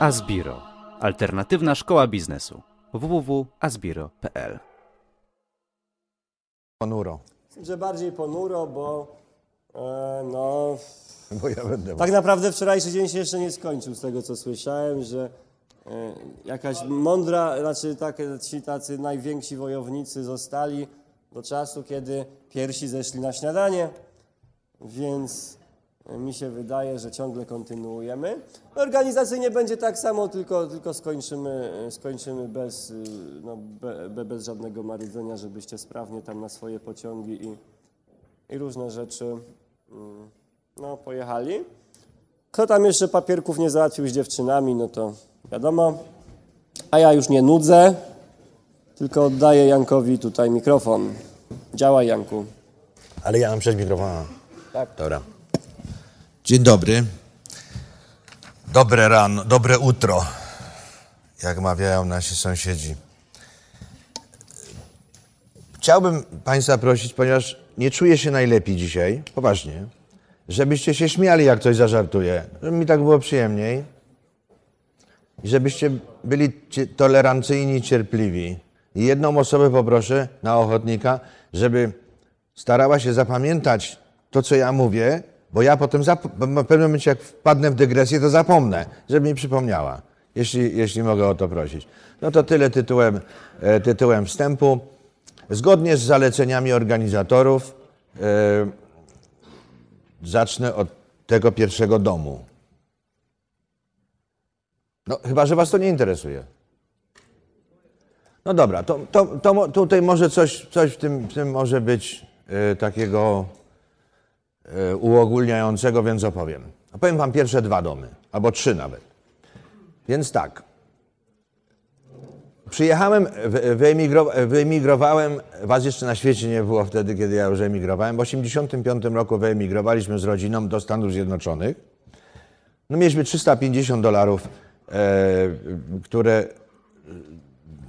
Asbiro. Alternatywna szkoła biznesu. www.asbiro.pl Ponuro. Że bardziej ponuro, bo e, no, Bo ja będę. tak naprawdę wczorajszy dzień się jeszcze nie skończył z tego co słyszałem, że e, jakaś mądra, znaczy tak, ci tacy najwięksi wojownicy zostali do czasu, kiedy pierwsi zeszli na śniadanie, więc mi się wydaje, że ciągle kontynuujemy. Organizacyjnie będzie tak samo, tylko, tylko skończymy, skończymy bez, no, be, be, bez żadnego marudzenia, żebyście sprawnie tam na swoje pociągi i, i różne rzeczy mm, no, pojechali. Kto tam jeszcze papierków nie załatwił z dziewczynami, no to wiadomo. A ja już nie nudzę, tylko oddaję Jankowi tutaj mikrofon. Działaj, Janku. Ale ja mam przed mikrofonem. Tak. Dobra. Dzień dobry. Dobre rano, dobre utro, jak mawiają nasi sąsiedzi. Chciałbym Państwa prosić, ponieważ nie czuję się najlepiej dzisiaj, poważnie, żebyście się śmiali, jak coś zażartuję, żeby mi tak było przyjemniej i żebyście byli tolerancyjni, cierpliwi. I jedną osobę poproszę na ochotnika, żeby starała się zapamiętać to, co ja mówię, bo ja potem w pewnym momencie, jak wpadnę w dygresję, to zapomnę, żeby mi przypomniała, jeśli, jeśli mogę o to prosić. No to tyle tytułem, e, tytułem wstępu. Zgodnie z zaleceniami organizatorów e, zacznę od tego pierwszego domu. No, chyba, że Was to nie interesuje. No dobra, to, to, to tutaj może coś, coś w, tym, w tym może być e, takiego uogólniającego, więc opowiem. Opowiem Wam pierwsze dwa domy, albo trzy nawet. Więc tak. Przyjechałem, wy- wyemigro, wyemigrowałem, Was jeszcze na świecie nie było wtedy, kiedy ja już emigrowałem. W 1985 roku wyemigrowaliśmy z rodziną do Stanów Zjednoczonych. No mieliśmy 350 dolarów, e, które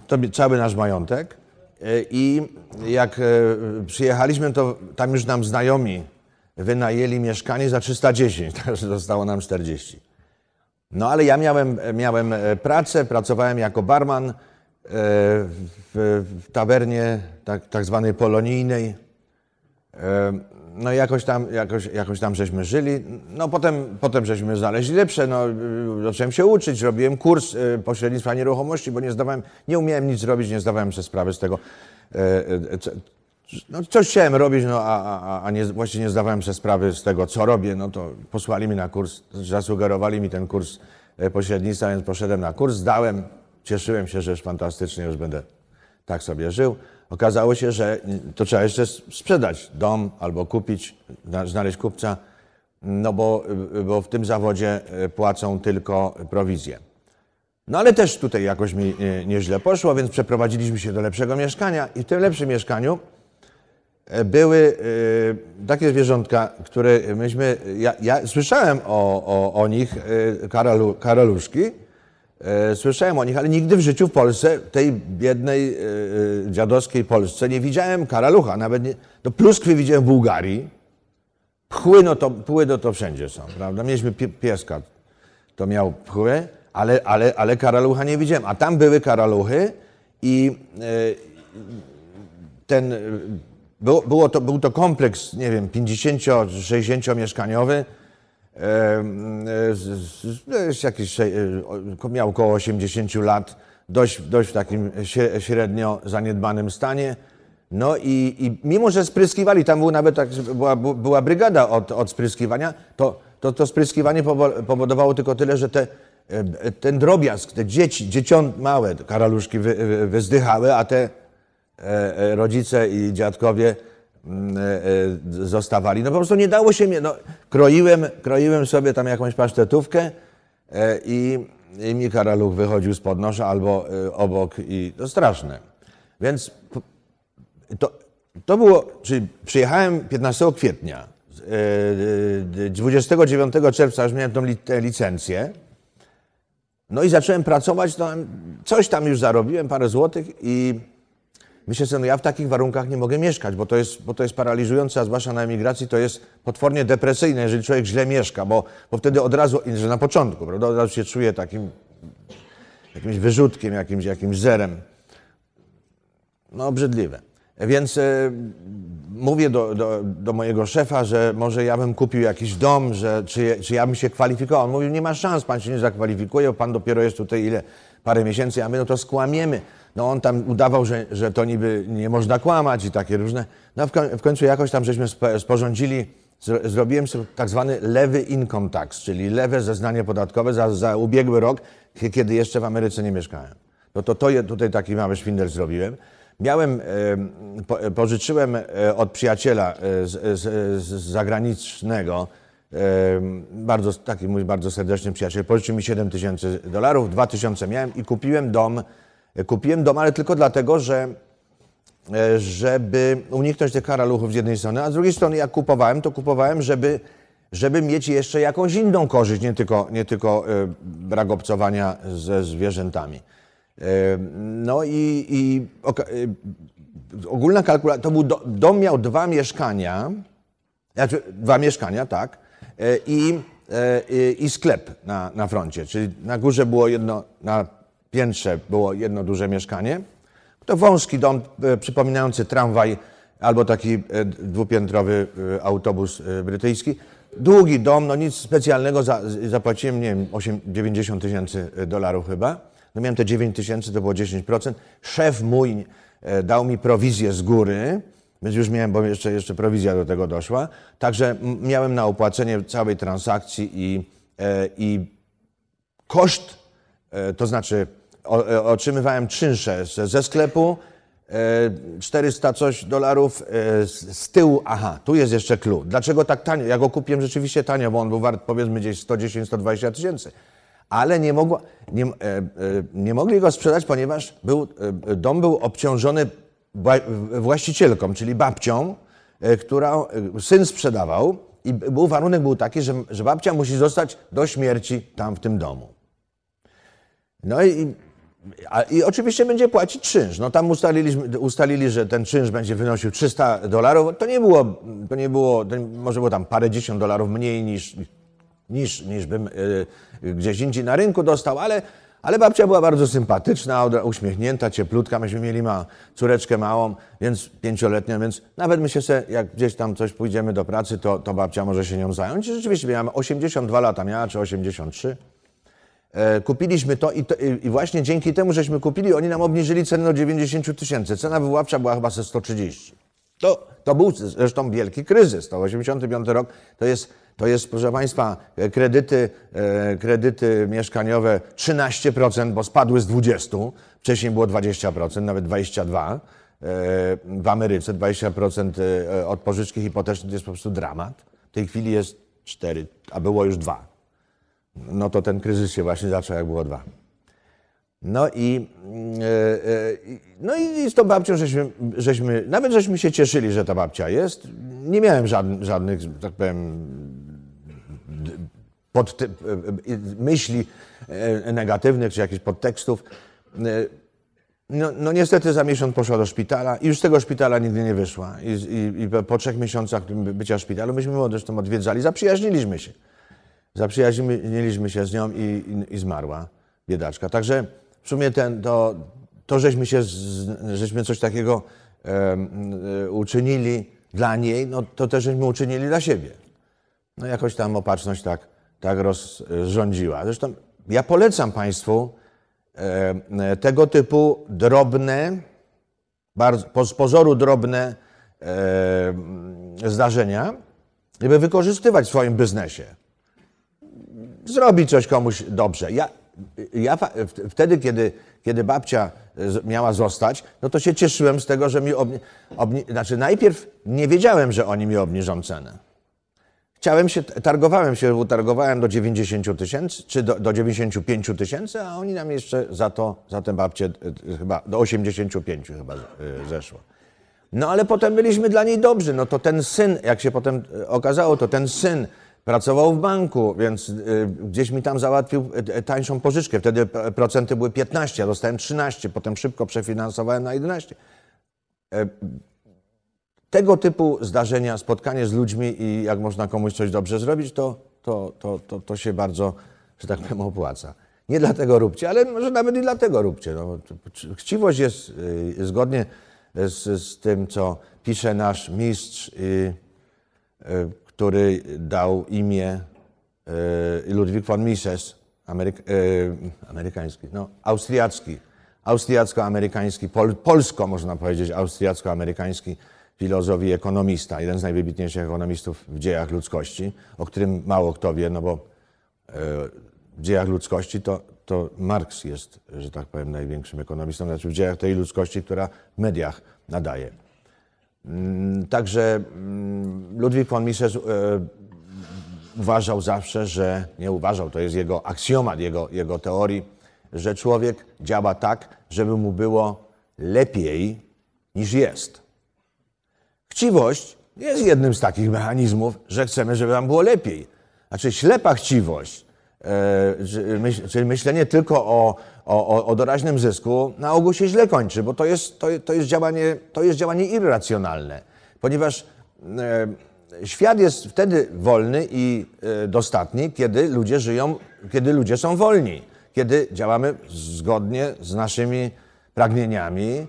to cały nasz majątek. E, I jak e, przyjechaliśmy, to tam już nam znajomi wynajęli mieszkanie za 310, także zostało nam 40. No ale ja miałem, miałem e, pracę, pracowałem jako barman e, w, w tawernie tak, tak zwanej polonijnej. E, No i jakoś tam, jakoś, jakoś tam żeśmy żyli. No potem, potem żeśmy znaleźli lepsze. No, zacząłem się uczyć, robiłem kurs pośrednictwa nieruchomości, bo nie zdawałem, nie umiałem nic robić, nie zdawałem sobie sprawy z tego. No, coś chciałem robić, no, a, a, a nie, właśnie nie zdawałem sobie sprawy z tego, co robię. No to posłali mi na kurs, zasugerowali mi ten kurs e, pośrednictwa, więc poszedłem na kurs, zdałem, cieszyłem się, że już fantastycznie, już będę tak sobie żył. Okazało się, że to trzeba jeszcze sprzedać dom albo kupić, zna- znaleźć kupca, no bo, bo w tym zawodzie e, płacą tylko prowizję. No ale też tutaj jakoś mi e, nieźle poszło, więc przeprowadziliśmy się do lepszego mieszkania i w tym lepszym mieszkaniu były e, takie zwierzątka, które myśmy, ja, ja słyszałem o, o, o nich, e, karalu, karaluszki, e, słyszałem o nich, ale nigdy w życiu w Polsce, tej biednej, e, e, dziadowskiej Polsce nie widziałem karalucha, nawet nie, no pluskwy widziałem w Bułgarii, pchły, no to, pchły no to wszędzie są, prawda? Mieliśmy pie, pieska, to miał pchły, ale, ale, ale karalucha nie widziałem, a tam były karaluchy i e, ten, było, było to, był to kompleks, nie wiem, 50-60 mieszkaniowy. e, miał około 80 lat, dość, dość w takim śre- średnio zaniedbanym stanie. No i, i mimo, że spryskiwali, tam był nawet tak, była, była brygada od, od spryskiwania, to, to, to spryskiwanie powo- powodowało tylko tyle, że te, e, ten drobiazg, te dzieci, dzieciąt małe, karaluszki wy, wy, wyzdychały, a te rodzice i dziadkowie mm, e, e, zostawali. No po prostu nie dało się mnie, no, kroiłem, kroiłem sobie tam jakąś pasztetówkę e, i, i mi karaluch wychodził z podnosza albo e, obok i to straszne. Więc to, to było, czyli przyjechałem 15 kwietnia, e, e, 29 czerwca już miałem tą licencję, no i zacząłem pracować, no, coś tam już zarobiłem, parę złotych i myślę sobie, no ja w takich warunkach nie mogę mieszkać, bo to jest, bo to jest paraliżujące, a zwłaszcza na emigracji to jest potwornie depresyjne, jeżeli człowiek źle mieszka, bo, bo wtedy od razu, że na początku, prawda, od razu się czuje takim jakimś wyrzutkiem, jakimś, jakimś zerem. No, obrzydliwe. Więc e, mówię do, do, do mojego szefa, że może ja bym kupił jakiś dom, że czy, czy ja bym się kwalifikował. On mówił, nie ma szans, pan się nie zakwalifikuje, pan dopiero jest tutaj ile, parę miesięcy. Ja mówię, no to skłamiemy. No on tam udawał, że, że to niby nie można kłamać i takie różne. No w, w końcu jakoś tam żeśmy spo- sporządzili, zro, zrobiłem sobie tak zwany lewy income tax, czyli lewe zeznanie podatkowe za, za ubiegły rok, kie- kiedy jeszcze w Ameryce nie mieszkałem. No to, to tutaj taki mały szwindel zrobiłem. Miałem, po, pożyczyłem e, od przyjaciela e, z, z, z zagranicznego, bardzo, taki mój bardzo serdeczny przyjaciel, pożyczył mi 7 tysięcy dolarów, 2 tysiące miałem i kupiłem dom, kupiłem dom, ale tylko dlatego, że e, żeby uniknąć tych karaluchów z jednej strony, a z drugiej strony jak kupowałem, to kupowałem, żeby, żeby mieć jeszcze jakąś inną korzyść, nie tylko, nie tylko e, brak obcowania ze zwierzętami. E, No i, i ogólna kalkulacja, to był do, dom miał dwa mieszkania, znaczy dwa mieszkania, tak, i, i, i sklep na, na froncie, czyli na górze było jedno, na piętrze było jedno duże mieszkanie, to wąski dom e, przypominający tramwaj albo taki e, dwupiętrowy e, autobus brytyjski. Długi dom, no nic specjalnego, za, zapłaciłem, nie wiem, 8, 90 tysięcy dolarów chyba. No miałem te 9 tysięcy, to było 10%. Szef mój dał mi prowizję z góry, więc już miałem, bo jeszcze, jeszcze prowizja do tego doszła. Także miałem na opłacenie całej transakcji i, i koszt, to znaczy otrzymywałem czynsze ze, sklepu, e, 400 coś dolarów e, z, tyłu, aha, tu jest jeszcze clue. Dlaczego tak tanio? Ja go kupiłem rzeczywiście tanio, bo on był wart powiedzmy gdzieś 110-120 tysięcy. Ale nie, mogło, nie, e, e, nie mogli go sprzedać, ponieważ był, e, dom był obciążony właścicielką, czyli babcią, e, która e, syn sprzedawał i był, warunek był taki, że, że babcia musi zostać do śmierci tam w tym domu. No i, i oczywiście będzie płacić czynsz. No tam ustaliliśmy, ustalili, że ten czynsz będzie wynosił 300 dolarów. To nie było, to nie było, to może było tam parę dziesiąt dolarów mniej niż, niż, niż bym y, gdzieś indziej na rynku dostał, ale, ale babcia była bardzo sympatyczna, uśmiechnięta, cieplutka. Myśmy mieli ma, córeczkę małą, więc pięcioletnią, więc nawet myślę sobie, jak gdzieś tam coś pójdziemy do pracy, to, to babcia może się nią zająć. I rzeczywiście miałem 82 lata miała, czy 83. E, Kupiliśmy to i, to i właśnie dzięki temu, żeśmy kupili, oni nam obniżyli cenę do 90 tysięcy. Cena wywoławcza była chyba ze 130. To, to był zresztą wielki kryzys. To 85 rok to jest, to jest proszę Państwa, e, kredyty, e, kredyty mieszkaniowe 13%, bo spadły z 20%. Wcześniej było 20%, nawet 22%. E, W Ameryce 20% e, od pożyczki hipotecznej to jest po prostu dramat. W tej chwili jest 4, a było już 2 no to ten kryzys się właśnie zaczął, jak było dwa. No i, e, e, no i z tą babcią żeśmy, żeśmy, nawet żeśmy się cieszyli, że ta babcia jest. Nie miałem żadnych, żadnych tak powiem, pod, e, myśli negatywnych czy jakichś podtekstów. No, no niestety za miesiąc poszła do szpitala i już z tego szpitala nigdy nie wyszła. I, i, i po trzech miesiącach bycia w szpitalu, myśmy ją zresztą odwiedzali, zaprzyjaźniliśmy się zaprzyjaźniliśmy się z nią i, i, i zmarła biedaczka. Także w sumie ten, to, to żeśmy się, z, żeśmy coś takiego e, uczynili dla niej, no to też żeśmy uczynili dla siebie. No jakoś tam opatrzność tak, tak rozrządziła. Zresztą ja polecam Państwu e, tego typu drobne, bardzo, z pozoru drobne e, zdarzenia, żeby wykorzystywać w swoim biznesie zrobi coś komuś dobrze. Ja, ja wtedy, kiedy, kiedy babcia miała zostać, no to się cieszyłem z tego, że mi obni- obni- znaczy najpierw nie wiedziałem, że oni mi obniżą cenę. Chciałem się, targowałem się, utargowałem do 90 tysięcy, czy do, do 95 tysięcy, a oni nam jeszcze za to, za tę babcię e, chyba do 85 chyba e, zeszło. No ale potem byliśmy dla niej dobrzy. No to ten syn, jak się potem e, okazało, to ten syn pracował w banku, więc y, gdzieś mi tam załatwił e, tańszą pożyczkę. Wtedy procenty były 15, ja dostałem 13, potem szybko przefinansowałem na 11. E, Tego typu zdarzenia, spotkanie z ludźmi i jak można komuś coś dobrze zrobić, to, to, to, to, to się bardzo, że tak powiem, opłaca. Nie dlatego róbcie, ale może nawet i dlatego róbcie. No, chciwość jest y, zgodnie z, z tym, co pisze nasz mistrz, y, y, który dał imię y, Ludwik von Mises, y, amerykański, no, austriacki, austriacko-amerykański, pol, polsko można powiedzieć, austriacko-amerykański filozof i ekonomista, jeden z najwybitniejszych ekonomistów w dziejach ludzkości, o którym mało kto wie, no bo e, w dziejach ludzkości to, to Marks jest, że tak powiem, największym ekonomistą, znaczy w dziejach tej ludzkości, która w mediach nadaje. Mm, Także mm, Ludwik von Mises e, uważał zawsze, że nie uważał, to jest jego aksjomat, jego, jego teorii, że człowiek działa tak, żeby mu było lepiej niż jest. Chciwość jest jednym z takich mechanizmów, że chcemy, żeby nam było lepiej. Znaczy ślepa chciwość, czyli myślenie tylko o, o, o- doraźnym zysku, na ogół się źle kończy, bo to jest, to, to jest, działanie, to jest działanie irracjonalne, ponieważ e, świat jest wtedy wolny i e, dostatni, kiedy ludzie żyją, kiedy ludzie są wolni, kiedy działamy zgodnie z naszymi pragnieniami,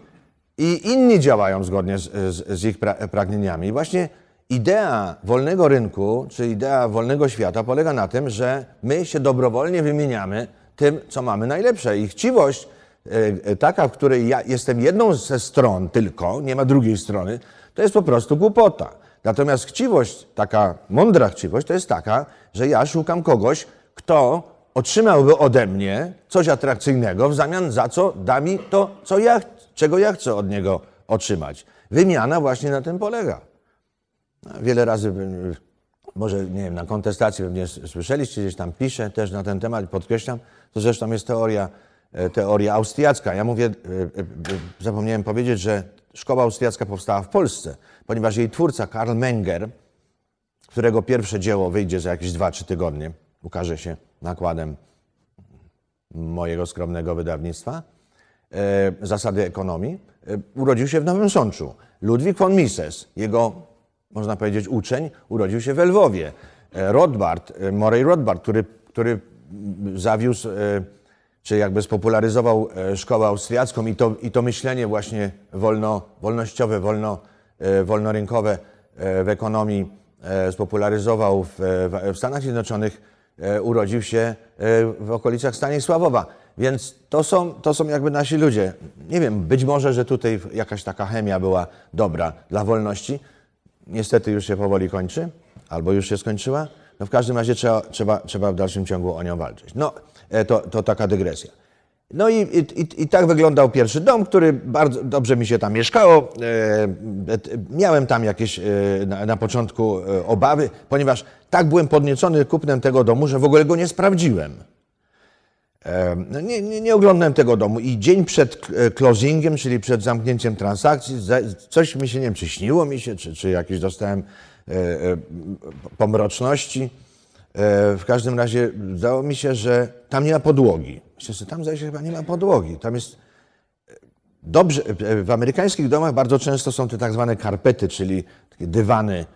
i inni działają zgodnie z, z, z ich pra, pragnieniami. Właśnie idea wolnego rynku, czy idea wolnego świata polega na tym, że my się dobrowolnie wymieniamy tym, co mamy najlepsze. I chciwość, e, e, taka, w której ja jestem jedną ze stron tylko, nie ma drugiej strony, to jest po prostu głupota. Natomiast chciwość, taka mądra chciwość, to jest taka, że ja szukam kogoś, kto otrzymałby ode mnie coś atrakcyjnego w zamian za co da mi to, co ja, czego ja chcę od niego otrzymać. Wymiana właśnie na tym polega. Wiele razy, może nie wiem, na kontestacji pewnie słyszeliście, gdzieś tam piszę też na ten temat, podkreślam, to zresztą jest teoria, e, teoria austriacka. Ja mówię, e, e, zapomniałem powiedzieć, że szkoła austriacka powstała w Polsce, ponieważ jej twórca Karl Menger, którego pierwsze dzieło wyjdzie za jakieś 2-3 tygodnie, ukaże się nakładem mojego skromnego wydawnictwa, Zasady ekonomii, urodził się w Nowym Sączu. Ludwik von Mises, jego, można powiedzieć, uczeń, urodził się w Lwowie. E, Rothbard, e, Morey Rothbard, który, który zawiózł, e, czy jakby spopularyzował szkołę austriacką i to, i to myślenie właśnie wolno, wolnościowe, wolno, wolnorynkowe w ekonomii spopularyzował w, w, Stanach Zjednoczonych, urodził się w okolicach Stanisławowa. Więc to są, to są jakby nasi ludzie. Nie wiem, być może, że tutaj jakaś taka chemia była dobra dla wolności. Niestety już się powoli kończy, albo już się skończyła. No w każdym razie trzeba, trzeba, trzeba w dalszym ciągu o nią walczyć. No, e, to, to taka dygresja. No i, i, i, tak wyglądał pierwszy dom, który bardzo dobrze mi się tam mieszkało. E, e, miałem tam jakieś na, na początku obawy, ponieważ tak byłem podniecony kupnem tego domu, że w ogóle go nie sprawdziłem. No nie, nie, nie oglądałem tego domu i dzień przed e, closingiem, czyli przed zamknięciem transakcji, coś mi się, nie wiem, czy śniło mi się, czy, czy jakieś dostałem e, e, pomroczności. W każdym razie zdało mi się, że tam nie ma podłogi. Myślę tam zdaje się chyba nie ma podłogi. Tam jest dobrze, w amerykańskich domach bardzo często są te tak zwane karpety, czyli takie dywany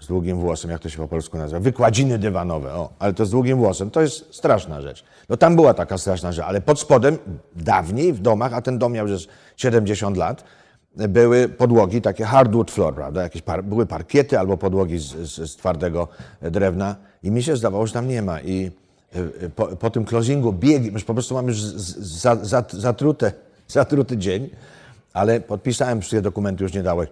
z długim włosem, jak to się po polsku nazywa, wykładziny dywanowe, o, ale to z długim włosem, to jest straszna rzecz. No tam była taka straszna rzecz, ale pod spodem dawniej w domach, a ten dom miał już 70 lat, były podłogi, takie hardwood floor, prawda, jakieś par, były parkiety albo podłogi z, z, z twardego drewna i mi się zdawało, że tam nie ma i e, po, po tym closingu bieg, już po prostu mam już z- z- za, za, zatrute, zatruty dzień, ale podpisałem wszystkie dokumenty, już nie dało,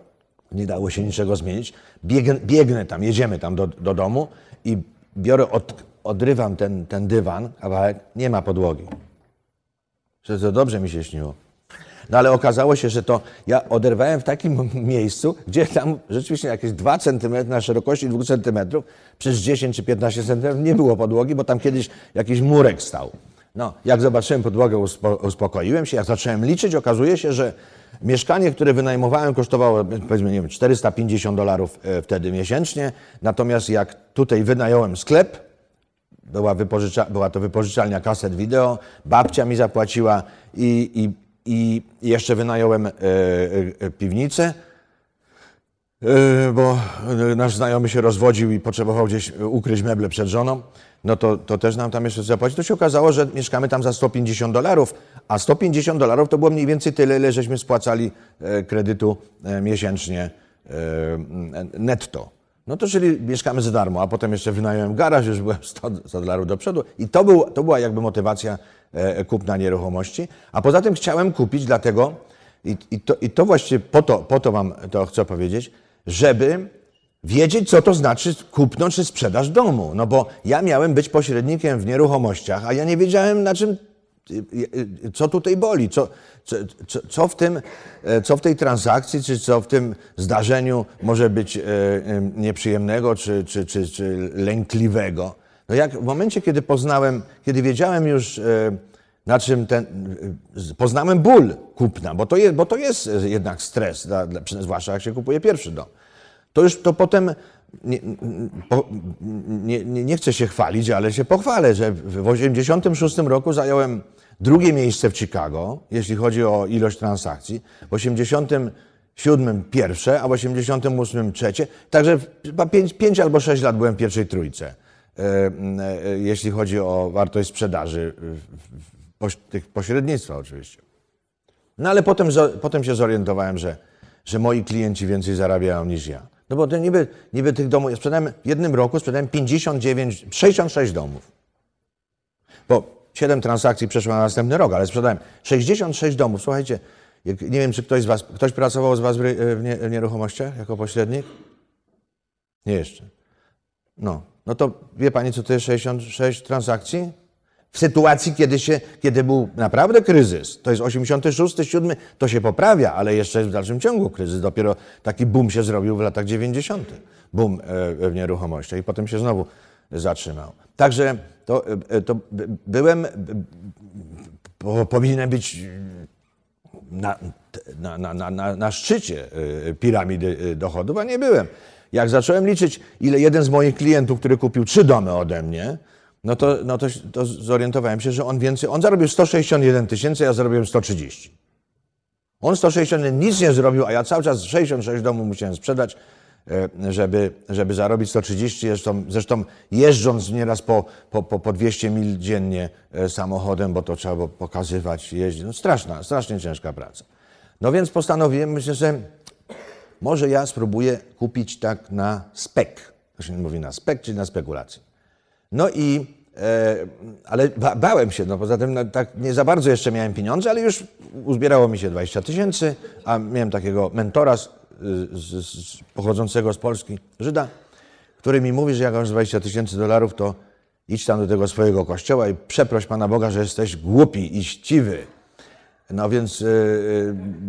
nie dało się niczego zmienić. Biegnę, biegnę tam, jedziemy tam do, do domu i biorę, od, odrywam ten, ten dywan, kawałek, nie ma podłogi. Że to dobrze mi się śniło. No ale okazało się, że to ja oderwałem w takim miejscu, gdzie tam rzeczywiście jakieś 2 cm na szerokości 2 cm przez 10 czy 15 cm nie było podłogi, bo tam kiedyś jakiś murek stał. No, jak zobaczyłem podłogę, uspo, uspokoiłem się. Jak zacząłem liczyć, okazuje się, że mieszkanie, które wynajmowałem, kosztowało powiedzmy, nie wiem, 450 dolarów e, wtedy miesięcznie. Natomiast jak tutaj wynająłem sklep, była, wypożycza, była to wypożyczalnia kaset wideo, babcia mi zapłaciła i, i, i jeszcze wynająłem e, e, piwnicę. Yy, bo yy, nasz znajomy się rozwodził i potrzebował gdzieś ukryć meble przed żoną, no to, to też nam tam jeszcze zapłacić. To się okazało, że mieszkamy tam za 150 dolarów, a 150 dolarów to było mniej więcej tyle, ile żeśmy spłacali kredytu miesięcznie netto. No to czyli mieszkamy za darmo, a potem jeszcze wynająłem garaż, już byłem 100, 100 dolarów do przodu i to, był, to była jakby motywacja kupna nieruchomości. A poza tym chciałem kupić dlatego, i, i, to, i to właściwie po to, po to wam to chcę powiedzieć, żeby wiedzieć, co to znaczy kupno czy sprzedaż domu. No bo ja miałem być pośrednikiem w nieruchomościach, a ja nie wiedziałem, na czym, co tutaj boli, co, co, co, co w, tym, co w tej transakcji, czy co w tym zdarzeniu może być e, e, nieprzyjemnego, czy, czy, czy, czy lękliwego. No jak w momencie, kiedy poznałem, kiedy wiedziałem już, e, na czym ten, poznałem ból kupna, bo to jest, bo to jest jednak stres, dla, dla, zwłaszcza jak się kupuje pierwszy dom to już to potem nie, po, nie, nie, chcę się chwalić, ale się pochwalę, że w 1986 roku zająłem drugie miejsce w Chicago, jeśli chodzi o ilość transakcji, w 1987 pierwsze, a w 1988 trzecie. Także chyba 5, 5 albo 6 lat byłem w pierwszej trójce, jeśli chodzi o wartość sprzedaży, tych pośrednictwa oczywiście. No ale potem, potem się zorientowałem, że, że moi klienci więcej zarabiają niż ja. No bo to niby, niby tych domów, ja sprzedałem w jednym roku sprzedałem 59, 66 domów. Bo 7 transakcji przeszło na następny rok, ale sprzedałem 66 domów. Słuchajcie, nie wiem, czy ktoś z was, ktoś pracował z was w, nie, w nieruchomościach jako pośrednik? Nie jeszcze. No, no to wie pani, co to jest 66 transakcji? W sytuacji, kiedy, się, kiedy był naprawdę kryzys. To jest 86, 7, to się poprawia, ale jeszcze jest w dalszym ciągu kryzys. Dopiero taki boom się zrobił w latach 90. Boom e, w nieruchomościach i potem się znowu zatrzymał. Także to, e, to byłem, powinienem być na, na, na, na, na szczycie e, piramidy dochodów, a nie byłem. Jak zacząłem liczyć, ile jeden z moich klientów, który kupił trzy domy ode mnie, no to, no to, to zorientowałem się, że on więcej, on zarobił 161 tysięcy, ja zarobiłem 130. On 161 nic nie zrobił, a ja cały czas 66 domów musiałem sprzedać, e, żeby, żeby zarobić 130. Zresztą, zresztą jeżdżąc nieraz po, po, po, po 200 mil dziennie e, samochodem, bo to trzeba było pokazywać, jeździć. No straszna, strasznie ciężka praca. No więc postanowiłem, myślę, że może ja spróbuję kupić tak na spek. To się mówi na spek, czyli na spekulację. No i, e, ale ba, bałem się, no poza tym no, tak nie za bardzo jeszcze miałem pieniądze, ale już uzbierało mi się 20 tysięcy, a miałem takiego mentora z, z, z, pochodzącego z Polski, Żyda, który mi mówi, że jak masz 20 tysięcy dolarów, to idź tam do tego swojego kościoła i przeproś Pana Boga, że jesteś głupi i ściwy. No więc y,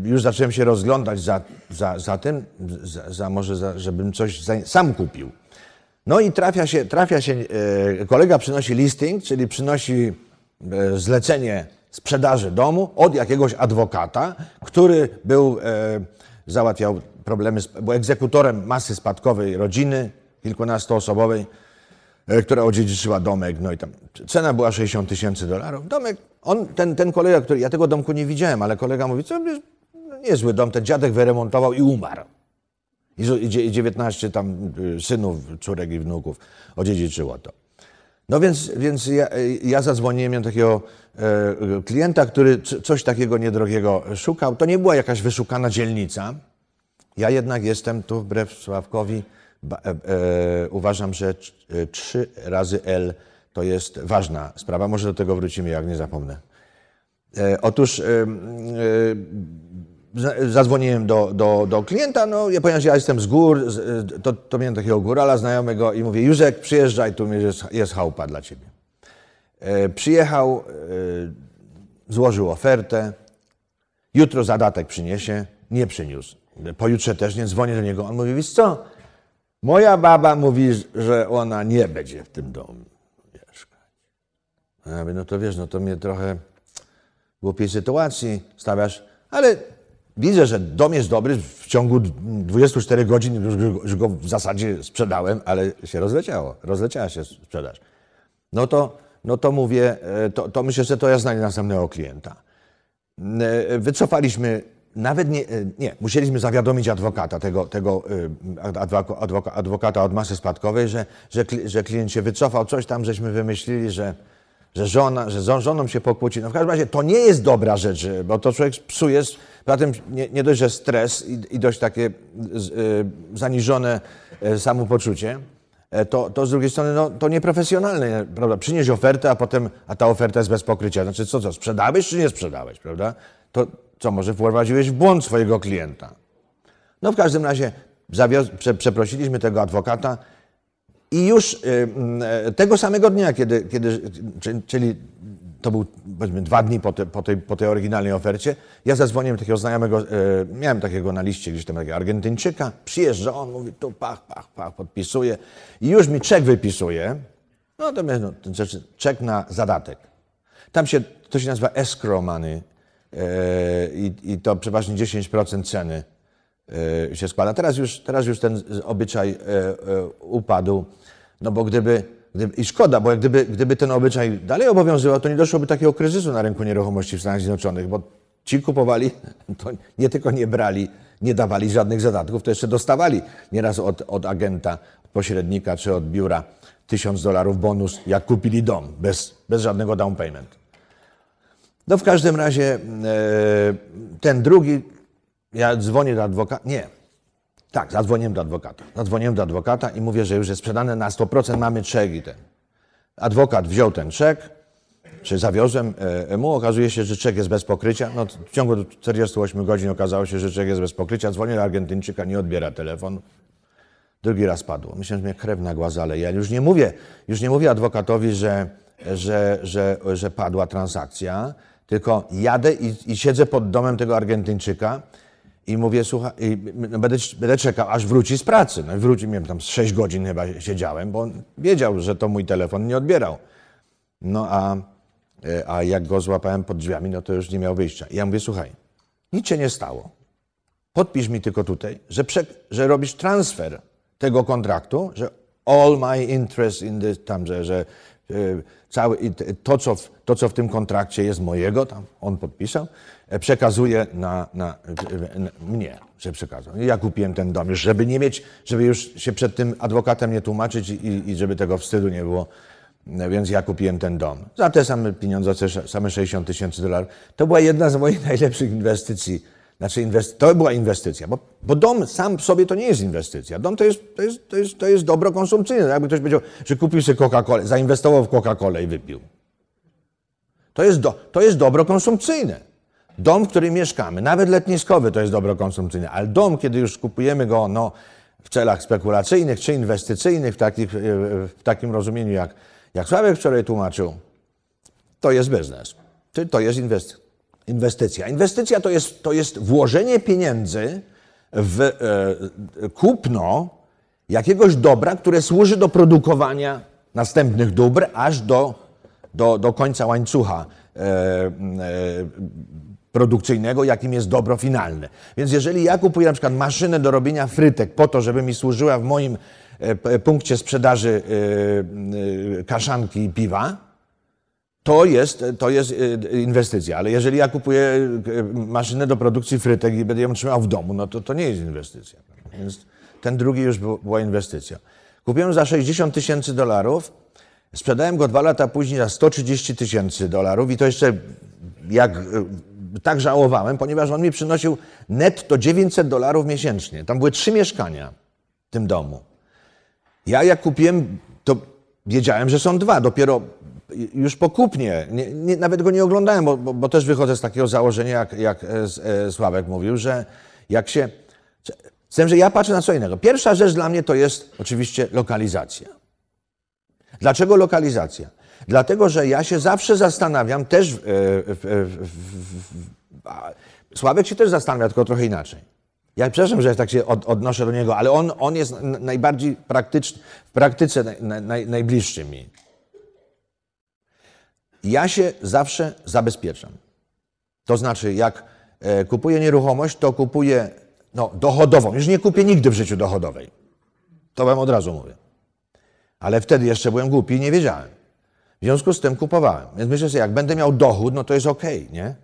y, już zacząłem się rozglądać za, za, za tym, za, za może, za, żebym coś sam kupił. No i trafia się, trafia się e, kolega przynosi listing, czyli przynosi e, zlecenie sprzedaży domu od jakiegoś adwokata, który był, e, załatwiał problemy, był egzekutorem masy spadkowej rodziny, kilkunastoosobowej, która odziedziczyła domek, no i tam cena była 60 tysięcy dolarów. Domek, on, ten, ten kolega, który, ja tego domku nie widziałem, ale kolega mówi, co, niezły dom, ten dziadek wyremontował i umarł i 19 tam y, synów, córek i wnuków odziedziczyło to. No więc, więc ja, ja zadzwoniłem, miałem takiego e, klienta, który coś takiego niedrogiego szukał. To nie była jakaś wyszukana dzielnica. Ja jednak jestem tu wbrew Sławkowi, ba, e, e, uważam, że e, trzy razy L to jest ważna sprawa. Może do tego wrócimy, jak nie zapomnę. E, otóż e, zadzwoniłem do, do, do klienta, no ponieważ ja jestem z gór, to, to miałem takiego górala znajomego i mówię, Józek, przyjeżdżaj, tu jest, jest chałupa dla ciebie. E, przyjechał, e, złożył ofertę, jutro zadatek przyniesie, nie przyniósł. Pojutrze też nie dzwonię do niego. On mówi, wiesz co, moja baba mówi, że ona nie będzie w tym domu mieszkać. ja mówię, no to wiesz, no to mnie trochę w głupiej sytuacji stawiasz, ale Widzę, że dom jest dobry. W ciągu 24 godzin już go w zasadzie sprzedałem, ale się rozleciało. Rozleciała się sprzedaż. No to, no to mówię, e, to, to myślę, że to ja znajdę następnego klienta. E, wycofaliśmy nawet nie, e, nie, musieliśmy zawiadomić adwokata, tego, tego adwoka, adwoka, adwokata od masy spadkowej, że, że, że klient się wycofał, coś tam żeśmy wymyślili, że, że, żona, że z żoną się pokłóci. No w każdym razie to nie jest dobra rzecz, bo to człowiek psuje, zatem nie, nie dość, że stres i, i dość takie z, e, zaniżone e, samopoczucie, e, to, to z drugiej strony no, to nieprofesjonalne, prawda? Przynieś ofertę, a potem, a ta oferta jest bez pokrycia. Znaczy co, co, sprzedałeś czy nie sprzedałeś, prawda? To co, może wprowadziłeś w błąd swojego klienta. No w każdym razie zawiózł, prze, przeprosiliśmy tego adwokata i już y, y, tego samego dnia, kiedy, kiedy czy- czyli to był powiedzmy dwa dni po, te, po, tej, po tej oryginalnej ofercie, ja zadzwoniłem takiego znajomego, y, miałem takiego na liście gdzieś tam takiego Argentyńczyka, przyjeżdża, on mówi tu pach, pach, pach, podpisuje i już mi czek wypisuje, no to no, czek- na zadatek. Tam się, to się nazywa escrow money i, i to przeważnie 10% ceny się składa. Teraz już, teraz już ten obyczaj upadł, no bo gdyby, gdyby i szkoda, bo gdyby, gdyby ten obyczaj dalej obowiązywał, to nie doszłoby takiego kryzysu na rynku nieruchomości w Stanach Zjednoczonych, bo ci kupowali, to nie tylko nie brali, nie dawali żadnych zadatków, to jeszcze dostawali nieraz od, od agenta, pośrednika czy od biura tysiąc dolarów bonus, jak kupili dom, bez, bez żadnego down payment. No w każdym razie e, ten drugi, ja dzwonię do adwokata, nie, tak, zadzwoniłem do adwokata. Zadzwoniłem do adwokata i mówię, że już jest sprzedane na 100%, mamy czek i ten. Adwokat wziął ten czek, czy zawiozłem e, mu, okazuje się, że czek jest bez pokrycia. No, w ciągu 48 godzin okazało się, że czek jest bez pokrycia. Dzwonię do Argentyńczyka, nie odbiera telefonu. Drugi raz padło. Myślę, że mnie krew nagła zaleje. Ja już nie mówię, już nie mówię adwokatowi, że, że, że, że padła transakcja, tylko jadę i, i siedzę pod domem tego Argentyńczyka i mówię, słuchaj, i będę, będę czekał, aż wróci z pracy. No i wróci, miałem tam z 6 godzin chyba siedziałem, bo on wiedział, że to mój telefon nie odbierał. No a, e, a jak go złapałem pod drzwiami, no to już nie miał wyjścia. I ja mówię, słuchaj, nic się nie stało. Podpisz mi tylko tutaj, że, prze, że robisz transfer tego kontraktu, że all my interest in this, tam, że, że y, cały, to, co w, to, co w tym kontrakcie jest mojego, tam on podpisał, e, przekazuje na, na, na mnie, że przekazał. Ja kupiłem ten dom już, żeby nie mieć, żeby już się przed tym adwokatem nie tłumaczyć i, i żeby tego wstydu nie było. No Więc ja kupiłem ten dom. Za te same pieniądze, te same 60 tysięcy dolarów. To była jedna z moich najlepszych inwestycji. Znaczy, inwest... to była inwestycja, bo, bo dom sam w sobie to nie jest inwestycja. Dom to jest, to jest, to jest, to jest dobro konsumpcyjne. Jakby ktoś powiedział, że kupił sobie Coca-Colę, zainwestował w Coca-Colę i wypił. To jest, do, to jest dobro konsumpcyjne. Dom, w którym mieszkamy, nawet letniskowy to jest dobro konsumpcyjne, ale dom, kiedy już kupujemy go no, w celach spekulacyjnych czy inwestycyjnych, w, takich, w takim rozumieniu, jak, jak Sławek wczoraj tłumaczył, to jest biznes. Czy to jest inwest- inwestycja. Inwestycja to jest, to jest włożenie pieniędzy w e, kupno jakiegoś dobra, które służy do produkowania następnych dóbr, aż do, do, do końca łańcucha e, e, produkcyjnego, jakim jest dobro finalne. Więc jeżeli ja kupuję na przykład maszynę do robienia frytek po to, żeby mi służyła w moim e, p- punkcie sprzedaży e, e, kaszanki i piwa, to jest, to jest e, inwestycja. Ale jeżeli ja kupuję e, maszynę do produkcji frytek i będę ją trzymał w domu, no to to nie jest inwestycja. Więc ten drugi już był, była inwestycja. Kupiłem za 60 tysięcy dolarów, sprzedałem go dwa lata później za 130 tysięcy dolarów i to jeszcze jak e, tak żałowałem, ponieważ on mi przynosił netto 900 dolarów miesięcznie. Tam były trzy mieszkania w tym domu. Ja jak kupiłem, to wiedziałem, że są dwa. Dopiero już po kupnie, nie, nie, nawet go nie oglądałem, bo, bo, bo też wychodzę z takiego założenia, jak, jak e, e, Sławek mówił, że jak się... Z tym, że ja patrzę na co innego. Pierwsza rzecz dla mnie to jest oczywiście lokalizacja. Dlaczego lokalizacja? Dlatego, że ja się zawsze zastanawiam też. E, a Sławek się też zastanawia, tylko trochę inaczej. Ja przepraszam, że tak się od, odnoszę do niego, ale on, on jest najbardziej praktyczny, w praktyce naj, naj, najbliższy mi. Ja się zawsze zabezpieczam. To znaczy, jak e, kupuję nieruchomość, to kupuję no, dochodową. Już nie kupię nigdy w życiu dochodowej. To wam od razu mówię. Ale wtedy jeszcze byłem głupi i nie wiedziałem. W związku z tym kupowałem. Więc myślę sobie, jak będę miał dochód, no to jest okej, nie?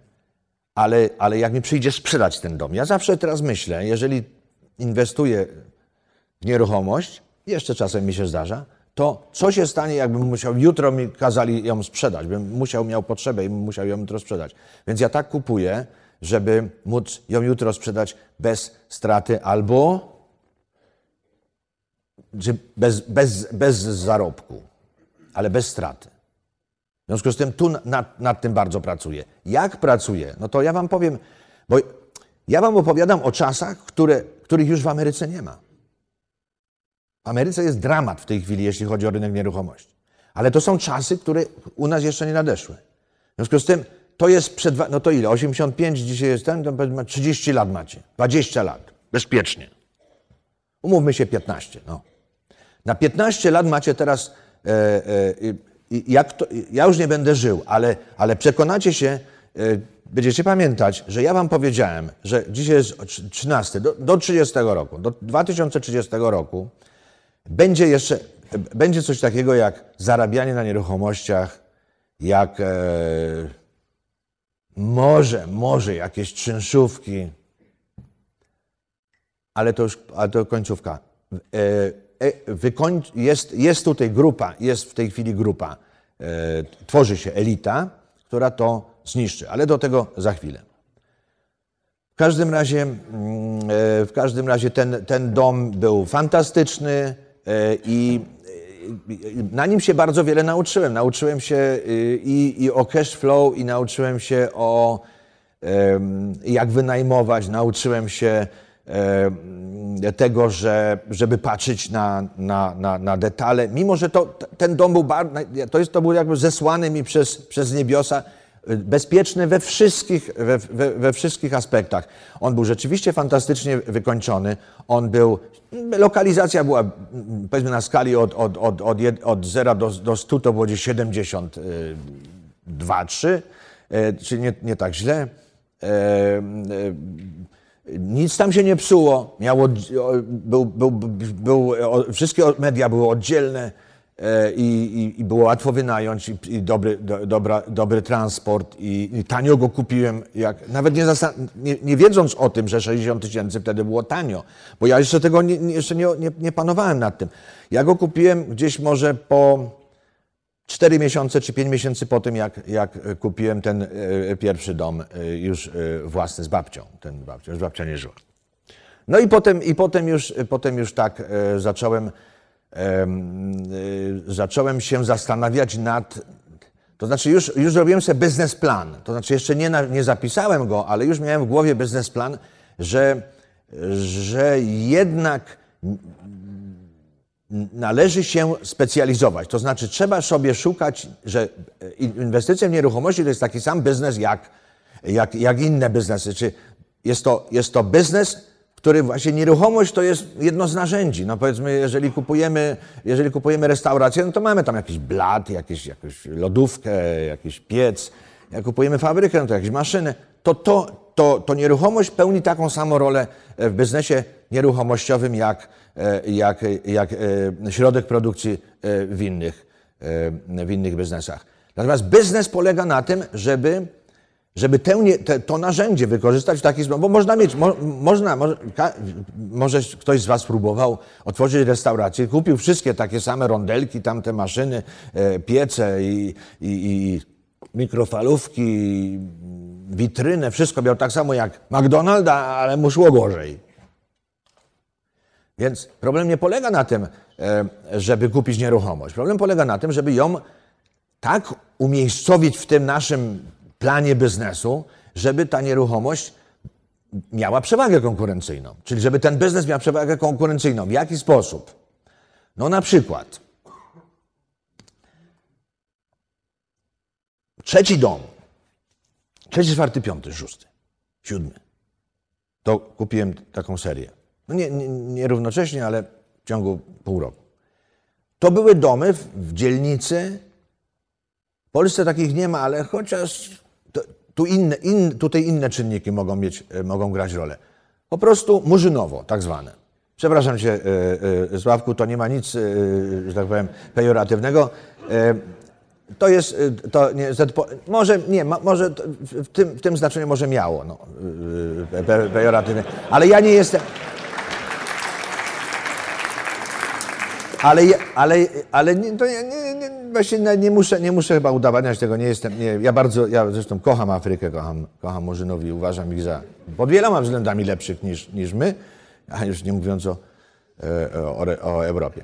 ale, ale jak mi przyjdzie sprzedać ten dom, ja zawsze teraz myślę, jeżeli inwestuję w nieruchomość, jeszcze czasem mi się zdarza, to co się stanie, jakbym musiał, jutro mi kazali ją sprzedać, bym musiał, miał potrzebę i musiał ją jutro sprzedać. Więc ja tak kupuję, żeby móc ją jutro sprzedać bez straty albo bez, bez, bez zarobku, ale bez straty. W związku z tym tu nad, nad tym bardzo pracuję. Jak pracuję? No to ja wam powiem, bo ja wam opowiadam o czasach, które, których już w Ameryce nie ma. W Ameryce jest dramat w tej chwili, jeśli chodzi o rynek nieruchomości. Ale to są czasy, które u nas jeszcze nie nadeszły. W związku z tym to jest przed, no to ile? 85 dzisiaj jest ten, to 30 lat macie. 20 lat. Bezpiecznie. Umówmy się 15, no. Na 15 lat macie teraz, e, e, jak to, ja już nie będę żył, ale, ale przekonacie się, e, będziecie pamiętać, że ja wam powiedziałem, że dzisiaj jest 13, do, do 30 roku, do 2030 roku będzie jeszcze, będzie coś takiego jak zarabianie na nieruchomościach, jak e, może, może jakieś czynszówki, ale to już ale to końcówka. E, E, jest, jest tutaj grupa, jest w tej chwili grupa, tworzy się elita, która to zniszczy, ale do tego za chwilę. W każdym razie, mm, e, w każdym razie ten, ten dom był fantastyczny e, i na nim się bardzo wiele nauczyłem. Nauczyłem się e, i, i o cash flow, i nauczyłem się o jak wynajmować, nauczyłem się tego, że, żeby patrzeć na, na, na, na detale, mimo że to, ten dom był to, jest, to był jakby zesłany mi przez, przez niebiosa, bezpieczny we wszystkich, we, we, we, wszystkich aspektach. On był rzeczywiście fantastycznie wykończony. On był, lokalizacja była powiedzmy na skali od, od, od, od, od 0 do, do 100 to było gdzieś 72, 3, e, czyli nie, nie tak źle. Nic tam się nie psuło. Miało, był, był, był, wszystkie media były oddzielne e, i, i, i było łatwo wynająć i, i dobry, do, dobra, dobry transport i, tanio go kupiłem, jak, nawet nie, nie, nie, wiedząc o tym, że 60 tysięcy wtedy było tanio, bo ja jeszcze tego nie, jeszcze nie, nie panowałem nad tym. Ja go kupiłem gdzieś może po Cztery miesiące czy pięć miesięcy po tym, jak, jak kupiłem ten e, pierwszy dom e, już e, własny z babcią, ten babcią, już babcia nie żyła. No i potem, i potem, już, potem już tak zacząłem, zacząłem się zastanawiać nad, to znaczy już, już zrobiłem sobie biznesplan, to znaczy jeszcze nie, nie zapisałem go, ale już miałem w głowie biznesplan, że, że jednak należy się specjalizować. To znaczy, trzeba sobie szukać, że inwestycja w nieruchomości to jest taki sam biznes jak, jak, jak inne biznesy. Czy jest to, jest to biznes, który właśnie nieruchomość to jest jedno z narzędzi. No powiedzmy, jeżeli kupujemy, jeżeli kupujemy restaurację, no to mamy tam jakiś blat, jakieś, jakąś lodówkę, jakiś piec. Jak kupujemy fabrykę, no to jakieś maszyny. To, to, to, to nieruchomość pełni taką samą rolę w biznesie nieruchomościowym jak, e, jak, jak e, środek produkcji e, w innych, w innych biznesach. Natomiast biznes polega na tym, żeby, żeby te, to narzędzie wykorzystać w taki sposób, bo można mieć, mo, można, może, ka, może ktoś z Was próbował otworzyć restaurację, kupił wszystkie takie same rondelki, tamte maszyny, piece i, i, i mikrofalówki, witrynę, wszystko miał tak samo jak McDonald's, ale mu szło gorzej. Więc problem nie polega na tym, e, żeby kupić nieruchomość. Problem polega na tym, żeby ją tak umiejscowić w tym naszym planie biznesu, żeby ta nieruchomość miała przewagę konkurencyjną. Czyli żeby ten biznes miał przewagę konkurencyjną. W jaki sposób? No na przykład trzeci dom, trzeci, czwarty, piąty, szósty, siódmy. To kupiłem taką serię. No nie, nie, nie równocześnie, ale w ciągu pół roku. To były domy w, w dzielnicy. W Polsce takich nie ma, ale chociaż to, tu inne, in, tutaj inne czynniki mogą, mieć, e, mogą grać rolę. Po prostu murzynowo, tak zwane. Przepraszam cię, e, e, Sławku, to nie ma nic, że tak powiem, pejoratywnego. To jest, to nie, może nie, może w tym, w tym znaczeniu może miało, no, pe- pejoratywnie, ale ja nie jestem, ale, ale, ale nie, to nie, nie, właśnie nie, muszę, nie muszę chyba udowadniać tego, nie jestem, nie, ja bardzo, ja zresztą kocham Afrykę, kocham, kocham Murzynów i uważam ich za pod wieloma względami lepszych niż, niż my, a już nie mówiąc o, e, o, o Europie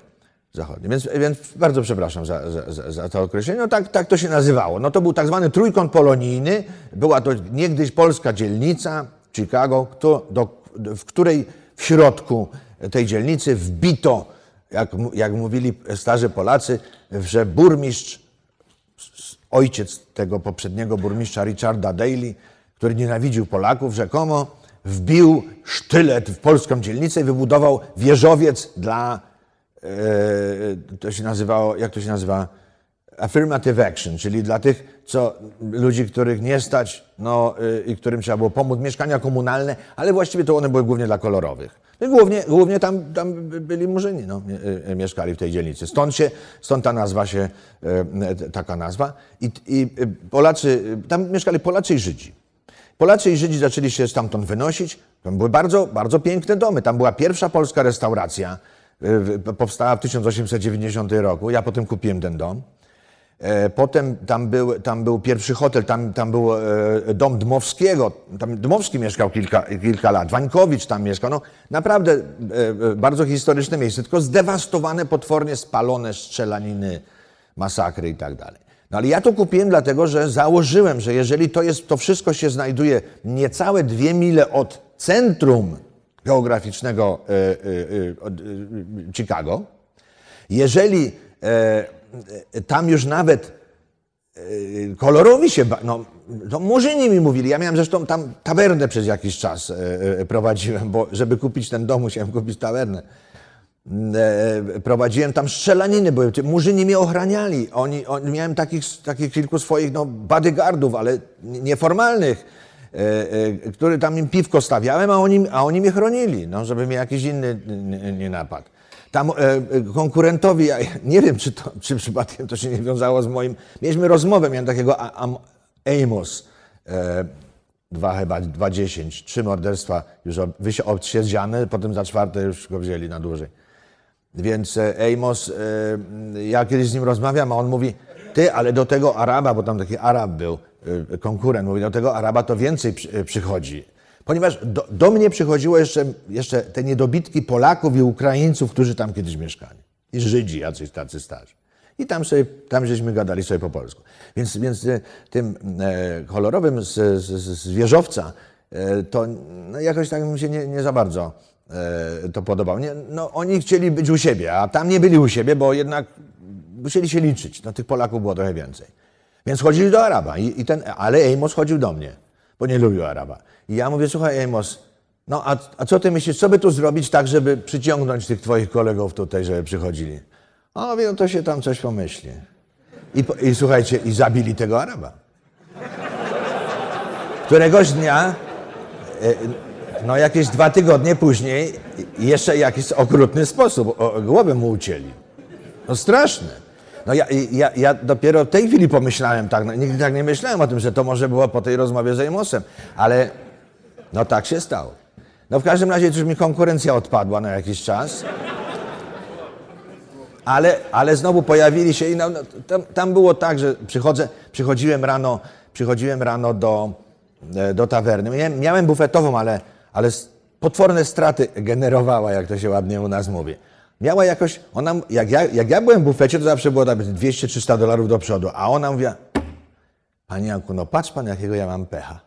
Zachodniej. Więc, więc bardzo przepraszam za, za, za, za to określenie. No tak, tak to się nazywało. No to był tak zwany trójkąt polonijny. Była to niegdyś polska dzielnica Chicago, kto, do, w której w środku tej dzielnicy wbito, jak, jak mówili starzy Polacy, że burmistrz ojciec tego poprzedniego burmistrza Richarda Daley, który nienawidził Polaków, rzekomo wbił sztylet w polską dzielnicę i wybudował wieżowiec dla, e, to się nazywało, jak to się nazywa? Affirmative action, czyli dla tych, co, ludzi, których nie stać, no y, i którym trzeba było pomóc, mieszkania komunalne, ale właściwie to one były głównie dla kolorowych. No głównie, głównie tam, tam byli murzyni, no, mie- y, mieszkali w tej dzielnicy. Stąd, się, stąd ta nazwa się, y, taka nazwa. I, I y, Polacy, y, tam mieszkali Polacy i Żydzi. Polacy i Żydzi zaczęli się stamtąd wynosić. Tam były bardzo, bardzo piękne domy. Tam była pierwsza polska restauracja. y, Powstała w 1890 roku. Ja potem kupiłem ten dom. E, Potem tam był, tam był pierwszy hotel, tam, tam był e, dom Dmowskiego. Tam Dmowski mieszkał kilka, kilka lat, Wańkowicz tam mieszkał. No, naprawdę e, bardzo historyczne miejsce, tylko zdewastowane, potwornie spalone strzelaniny, masakry i tak dalej. No ale ja to kupiłem dlatego, że założyłem, że jeżeli to jest, to wszystko się znajduje niecałe dwie mile od centrum geograficznego Chicago, jeżeli tam już nawet e, kolorowi się, no, to murzyni mi mówili, ja miałem zresztą tam tawernę przez jakiś czas e, e, prowadziłem, bo żeby kupić ten dom, musiałem kupić tawernę. E, prowadziłem tam strzelaniny, ci murzyni mnie ochraniali. Oni, miałem takich, takich kilku swoich no, bodyguardów, ale nieformalnych, e, e, który tam im piwko stawiałem, a oni, a oni mnie chronili, no, żeby mnie jakiś inny nie napadł. Tam e, e, konkurentowi, ja nie wiem, czy, to, czy przypadkiem to się nie wiązało z moim. Mieliśmy rozmowę, miałem takiego Am- Amos, e, dwa chyba, dwa dziesięć, trzy morderstwa już odsiedziane, potem za czwarte już go wzięli na dłużej. Więc e, Amos, e, ja kiedyś z nim rozmawiam, a on mówi, ty, ale do tego Araba, bo tam taki Arab był, e, konkurent, mówi, do tego Araba to więcej przy, e, przychodzi. Ponieważ do, do mnie przychodziło jeszcze, jeszcze te niedobitki Polaków i Ukraińców, którzy tam kiedyś mieszkali. I Żydzi jacyś tacy starzy. I tam, sobie, tam żeśmy gadali sobie po polsku. Więc, więc e, tym e, kolorowym z, z, z wieżowca e, to no, jakoś tak mi się nie, nie za bardzo e, to podobało. Nie, no, oni chcieli być u siebie, a tam nie byli u siebie, bo jednak musieli się liczyć. No, tych Polaków było trochę więcej. Więc chodzili do Araba. I, i ten, ale Amos chodził do mnie, bo nie lubił Araba. I ja mówię, słuchaj Amos, no a, a co ty myślisz, co by tu zrobić tak, żeby przyciągnąć tych twoich kolegów tutaj, żeby przychodzili? A mówię, no to się tam coś pomyśli. I, I słuchajcie, i zabili tego Araba. Któregoś dnia, e, no jakieś dwa tygodnie później, jeszcze w jakiś okrutny sposób głowę mu ucięli. No straszne. No ja, ja, ja dopiero w tej chwili pomyślałem tak, no, nigdy tak nie myślałem o tym, że to może było po tej rozmowie z Amosem, ale no tak się stało. No w każdym razie już mi konkurencja odpadła na jakiś czas. Ale, ale znowu pojawili się i no, no, tam, tam było tak, że przychodzę, przychodziłem rano, przychodziłem rano do, e, do tawerny. Miałem, miałem bufetową, ale, ale potworne straty generowała, jak to się ładnie u nas mówi. Miała jakoś, ona, jak ja, jak ja byłem w bufecie, to zawsze było tak 200-300 dolarów do przodu, a ona mówiła, panie Janku, no patrz pan, jakiego ja mam pecha.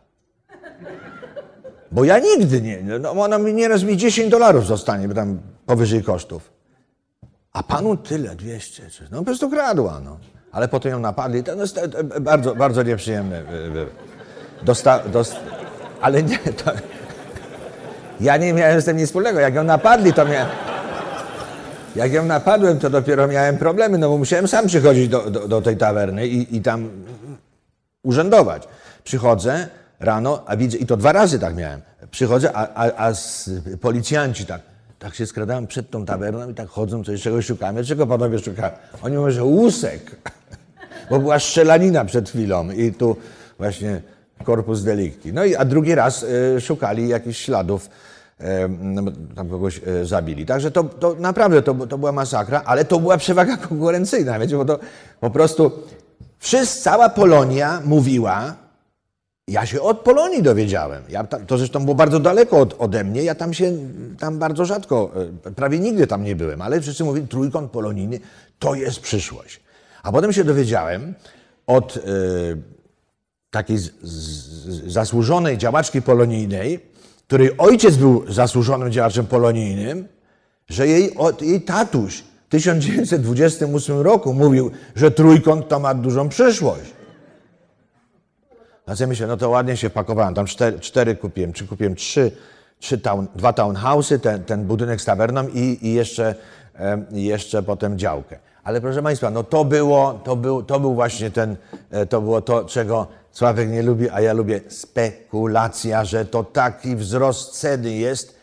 Bo ja nigdy nie, no ona mi nieraz mi 10 dolarów zostanie, bo tam powyżej kosztów. A panu tyle, 200, czy, no po prostu kradła, no. Ale potem ją napadli, to, no, bardzo, bardzo nieprzyjemne. e, e. Dosta, dost, ale nie, to, ja nie miałem z tym nic wspólnego. Jak ją napadli, to miałem, jak ją napadłem, to dopiero miałem problemy, no bo musiałem sam przychodzić do, do, do tej tawerny i, i tam urzędować. Przychodzę rano, a widzę, i to dwa razy tak miałem. Przychodzę, a, a, a z, policjanci tak, tak się skradałem przed tą tawerną i tak chodzą, coś czegoś szukamy. Czego panowie szukają? Oni mówią, że łusek. bo była strzelanina przed chwilą i tu właśnie korpus delicti. No i a drugi raz e, szukali jakichś śladów, tam kogoś e, zabili. Także to, to naprawdę to, to była masakra, ale to była przewaga konkurencyjna, wiecie, bo to po prostu wszyscy, cała Polonia mówiła, ja się od Polonii dowiedziałem. Ja to zresztą było bardzo daleko od, ode mnie. Ja tam się, tam bardzo rzadko, e, prawie nigdy tam nie byłem, ale wszyscy mówili, trójkąt polonijny to jest przyszłość. A potem się dowiedziałem od e, takiej z, z, zasłużonej działaczki polonijnej, której ojciec był zasłużonym działaczem polonijnym, że jej, jej tatuś w 1928 roku mówił, że trójkąt to ma dużą przyszłość. A ja myślę, no to ładnie się pakowałem. Tam cztery, cztery kupiłem, czy kupiłem trzy, trzy town, dwa townhouse'y, ten, ten budynek z tawerną i, i jeszcze, em, jeszcze potem działkę. Ale proszę Państwa, no to było, to był, to był właśnie ten, e, to było to, czego Sławek nie lubi, a ja lubię spekulacja, że to taki wzrost ceny jest,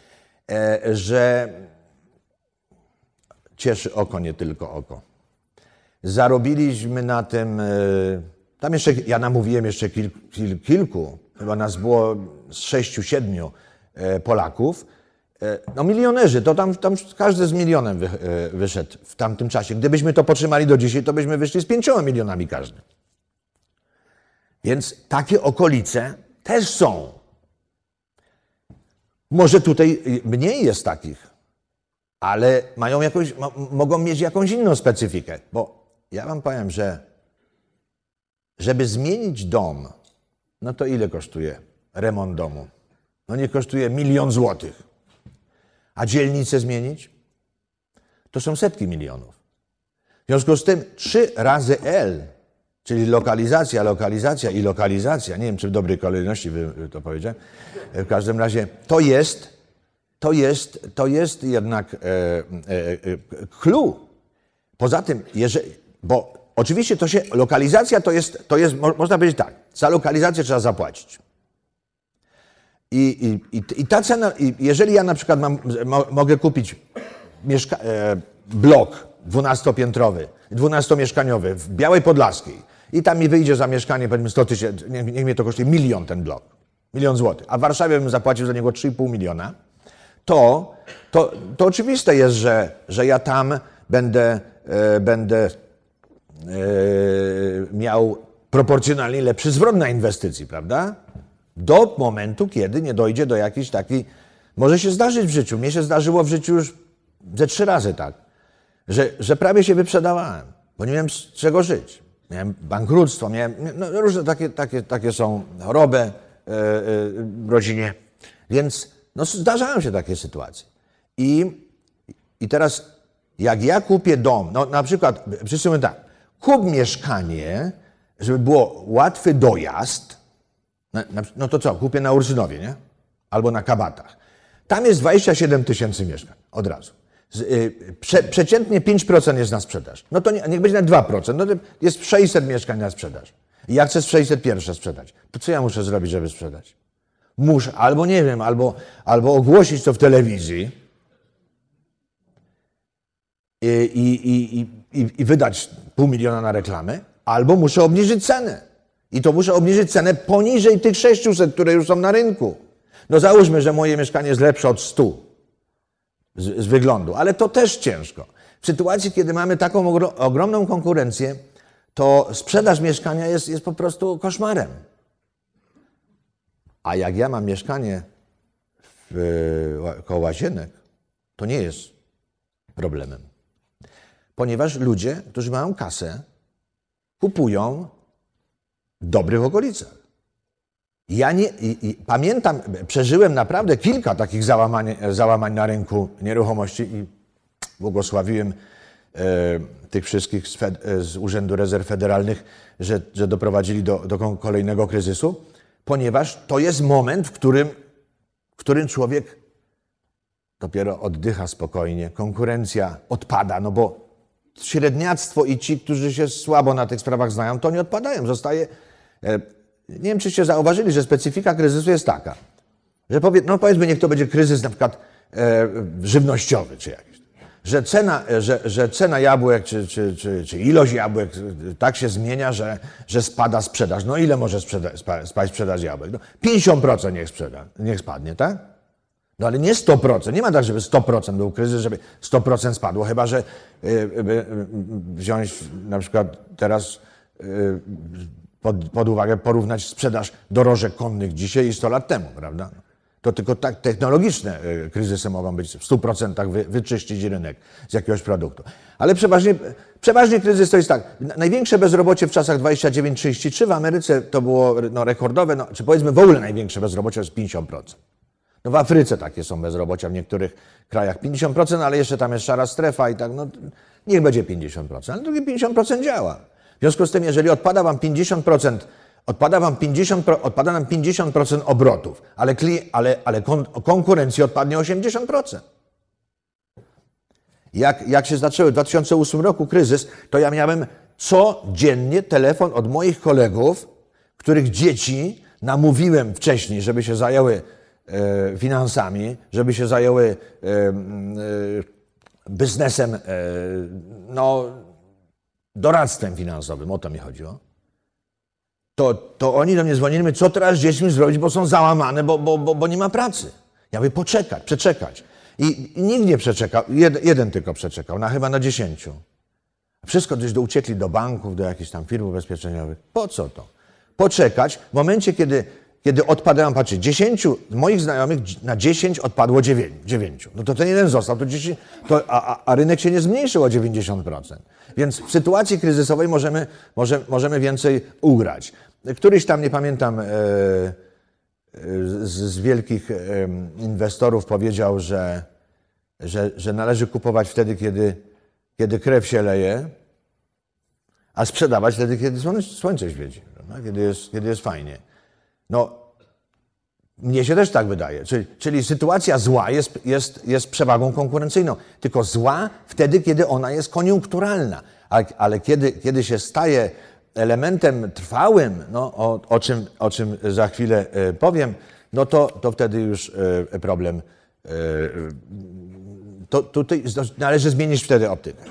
e, że cieszy oko, nie tylko oko. Zarobiliśmy na tym, e, tam jeszcze, ja namówiłem jeszcze kil, kil, kilku, chyba nas było z sześciu, siedmiu e, Polaków. No milionerzy, to tam, tam każdy z milionem wy, wyszedł w tamtym czasie. Gdybyśmy to potrzymali do dzisiaj, to byśmy wyszli z pięcioma milionami każdy. Więc takie okolice też są. Może tutaj y, mniej jest takich, ale mają mogą mieć jakąś inną specyfikę. Bo ja wam powiem, że żeby zmienić dom, no to ile kosztuje remont domu? No nie kosztuje milion złotych. A dzielnicę zmienić? To są setki milionów. W związku z tym trzy razy L, czyli lokalizacja, lokalizacja i lokalizacja, nie wiem czy w dobrej kolejności to powiedziałem, w każdym razie to jest, to jest, to jest jednak e, e, e, clue. Poza tym, jeżeli, bo oczywiście to się, lokalizacja to jest, to jest, mo- można powiedzieć tak, za lokalizację trzeba zapłacić. I, i, i, ta cena, jeżeli ja na przykład mam, mo, mogę kupić mieszka, e, blok dwunastopiętrowy, dwunastomieszkaniowy w Białej Podlaskiej i tam mi wyjdzie za mieszkanie powiedzmy 100 tysięcy, niech, niech mnie to kosztuje milion ten blok, milion złotych, a w Warszawie bym zapłacił za niego 3,5 miliona, to, to, to oczywiste jest, że, że ja tam będę, e, będę e, miał proporcjonalnie lepszy zwrot na inwestycji, prawda? Do momentu, kiedy nie dojdzie do jakiejś takiej. Może się zdarzyć w życiu. Mnie się zdarzyło w życiu już ze trzy razy tak, że, że prawie się wyprzedawałem, bo nie miałem z czego żyć. Miałem bankructwo, miałem no, różne takie, takie, takie są choroby e, e, w rodzinie. Więc no, zdarzają się takie sytuacje. I, I teraz, jak ja kupię dom, no na przykład, wszyscy mówią tak, kup mieszkanie, żeby było łatwy dojazd, na, no to co, kupię na Ursynowie, nie? Albo na Kabatach. Tam jest 27 tysięcy mieszkań od razu. Y, prze, przeciętnie 5% jest na sprzedaż. No to nie, niech będzie na 2%. No to jest 600 mieszkań na sprzedaż. I ja chcę z 600 pierwsze sprzedać. To co ja muszę zrobić, żeby sprzedać? Muszę, albo nie wiem, albo, albo ogłosić to w telewizji i, i, i, i, i wydać pół miliona na reklamę, albo muszę obniżyć cenę. I to muszę obniżyć cenę poniżej tych 600, które już są na rynku. No załóżmy, że moje mieszkanie jest lepsze od 100 z, z wyglądu, ale to też ciężko. W sytuacji, kiedy mamy taką ogro, ogromną konkurencję, to sprzedaż mieszkania jest, jest po prostu koszmarem. A jak ja mam mieszkanie w, koło łazienek, to nie jest problemem. Ponieważ ludzie, którzy mają kasę, kupują dobry w okolicach. Ja nie, i, i, pamiętam, przeżyłem naprawdę kilka takich załamań, załamań na rynku nieruchomości i błogosławiłem e, tych wszystkich z, Fed, e, z Urzędu Rezerw Federalnych, że, że doprowadzili do, do kolejnego kryzysu, ponieważ to jest moment, w którym, w którym człowiek dopiero oddycha spokojnie, konkurencja odpada, no bo średniactwo i ci, którzy się słabo na tych sprawach znają, to nie odpadają. Zostaje. E, Nie wiem, czyście zauważyli, że specyfika kryzysu jest taka, że powie, no powiedzmy, niech to będzie kryzys na przykład e, żywnościowy czy jakiś. że cena, że, że cena jabłek czy, czy, czy, czy ilość jabłek tak się zmienia, że, że spada sprzedaż. No ile może sprzeda, spa- spaść sprzedaż jabłek? No 50% niech, sprzeda, niech spadnie, tak? No ale nie 100%. Nie ma tak, żeby 100% był kryzys, żeby 100% spadło. Chyba, że y, y, y, wziąć na przykład teraz y, pod, pod uwagę porównać sprzedaż dorożek konnych dzisiaj i 100 lat temu, prawda? To tylko tak technologiczne y, kryzysy mogą być w 100% wy, wyczyścić rynek z jakiegoś produktu. Ale przeważnie, przeważnie kryzys to jest tak. na- Największe bezrobocie w czasach 29-33 w Ameryce to było no, rekordowe, no, czy powiedzmy w ogóle największe bezrobocie to jest 50%. No w Afryce takie są bezrobocia, w niektórych krajach 50%, ale jeszcze tam jest szara strefa i tak, no niech będzie 50%, ale drugie 50% działa. Związku z tym, jeżeli odpada wam 50%, odpada wam 50%, pro- odpada nam 50% obrotów, ale, ale, ale kon, konkurencji odpadnie 80%. Jak, jak się zaczęły w 2008 roku kryzys, to ja miałem codziennie telefon od moich kolegów, których dzieci namówiłem wcześniej, żeby się zajęły e, finansami, żeby się zajęły e, e, biznesem, e, no, doradztwem finansowym, o to mi chodziło. To, to oni do mnie dzwonili, mówią, co teraz z dziećmi zrobić, bo są załamane, bo, bo, bo, bo nie ma pracy. Ja mówię, poczekać, przeczekać. I, i nikt nie przeczekał, Jed, jeden tylko przeczekał, na chyba na dziesięciu. Wszystko gdzieś do, uciekli do banków, do jakichś tam firm ubezpieczeniowych. Po co to? Poczekać w momencie, kiedy, kiedy odpadają, patrzcie, 10 moich znajomych na 10 odpadło 9. 9. No to ten jeden został, to 10, to, a, a, rynek się nie zmniejszył o 90%. Więc w sytuacji kryzysowej możemy, może, możemy więcej ugrać. Któryś tam, nie pamiętam, e, z, z wielkich em, inwestorów powiedział, że, że, że należy kupować wtedy, kiedy, kiedy krew się leje, a sprzedawać wtedy, kiedy słońce, świeci, kiedy, jest, kiedy jest fajnie. No, mnie się też tak wydaje. Czyli, czyli sytuacja zła jest, jest, jest przewagą konkurencyjną, tylko zła wtedy, kiedy ona jest koniunkturalna. Ale, ale kiedy, kiedy się staje elementem trwałym, no, o, o, czym, o czym za chwilę e, powiem, no to, to wtedy już e, problem. e, To, tutaj należy zmienić wtedy optykę.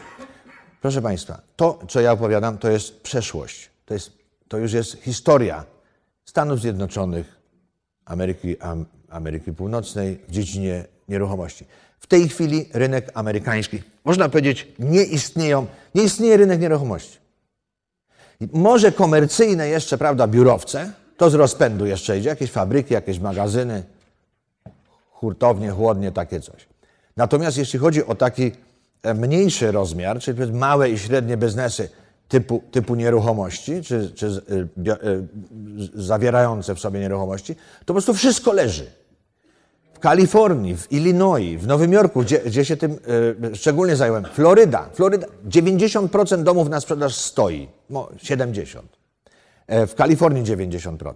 Proszę Państwa, to, co ja opowiadam, to jest przeszłość. To, jest, to już jest historia Stanów Zjednoczonych, Ameryki, Am, Ameryki Północnej w dziedzinie nieruchomości. W tej chwili rynek amerykański, można powiedzieć, nie istnieją, nie istnieje rynek nieruchomości. Może komercyjne jeszcze, prawda, biurowce, to z rozpędu jeszcze idzie, jakieś fabryki, jakieś magazyny, hurtownie, chłodnie, takie coś. Natomiast jeśli chodzi o taki e, mniejszy rozmiar, czyli małe i średnie biznesy typu, typu nieruchomości, czy, czy y, y, zawierające w sobie nieruchomości, to po prostu wszystko leży. W Kalifornii, w Illinois, w Nowym Jorku, gdzie, gdzie się tym y, szczególnie zająłem, Floryda, Floryda, 90% domów na sprzedaż stoi, no 70%. E, W Kalifornii 90%.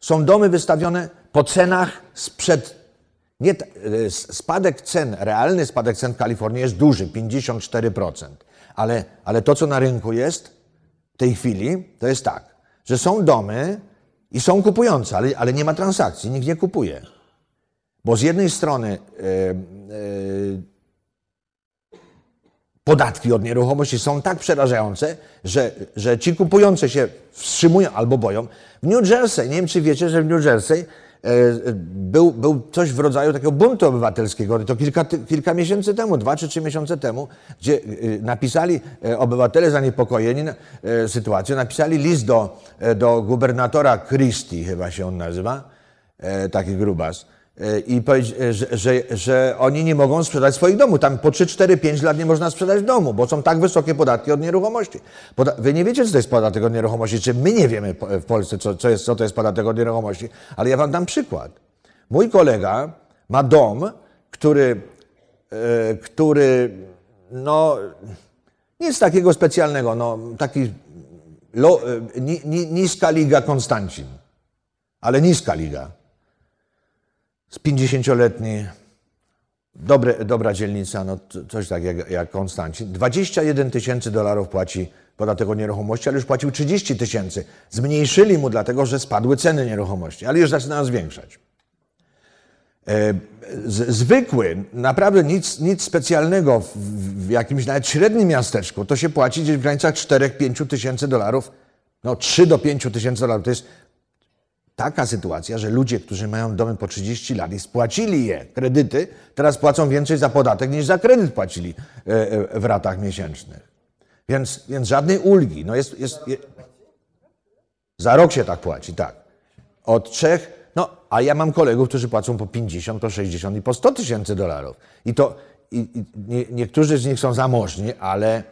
Są domy wystawione po cenach sprzed. Nie, spadek cen, realny spadek cen w Kalifornii jest duży, 54%. Ale, ale to, co na rynku jest tej chwili, to jest tak, że są domy i są kupujące, ale, ale nie ma transakcji, nikt nie kupuje. Bo z jednej strony e, e, podatki od nieruchomości są tak przerażające, że, że ci kupujący się wstrzymują albo boją. W New Jersey, nie wiem czy wiecie, że w New Jersey był, był coś w rodzaju takiego buntu obywatelskiego, to kilka, kilka miesięcy temu, dwa czy trzy miesiące temu, gdzie e, napisali e, obywatele zaniepokojeni e, sytuacją, napisali list do, e, do gubernatora Christie, chyba się on nazywa, e, taki grubas, e, i e, że, że, że oni nie mogą sprzedać swoich domów. Tam po 3, 4, 5 lat nie można sprzedać domu, bo są tak wysokie podatki od nieruchomości. Poda wy nie wiecie, co to jest podatek od nieruchomości, czy my nie wiemy w Polsce, co, co, jest, co to jest podatek od nieruchomości, ale ja wam dam przykład. Mój kolega ma dom, który, e, który no, nic takiego specjalnego, no, taki lo, e, ni, ni, niska liga Konstancin, ale niska liga z 50-letni, dobre, dobra dzielnica, no coś tak jak, jak Konstancin. 21 tysięcy dolarów płaci podatek od nieruchomości, ale już płacił 30 tysięcy. Zmniejszyli mu dlatego, że spadły ceny nieruchomości, ale już zaczynają zwiększać. E, zwykły, naprawdę nic, nic specjalnego w jakimś nawet średnim miasteczku, to się płaci gdzieś w granicach 4-5 tysięcy dolarów. No 3 do 5 tysięcy dolarów to jest taka sytuacja, że ludzie, którzy mają domy po 30 lat i spłacili je, kredyty, teraz płacą więcej za podatek niż za kredyt płacili e, e, w ratach miesięcznych. Więc, więc żadnej ulgi. No jest, jest, je, za rok się tak płaci, tak. Od trzech, no a ja mam kolegów, którzy płacą po 50, po 60 i po 100 tysięcy dolarów. I to i, i nie, niektórzy z nich są zamożni, ale,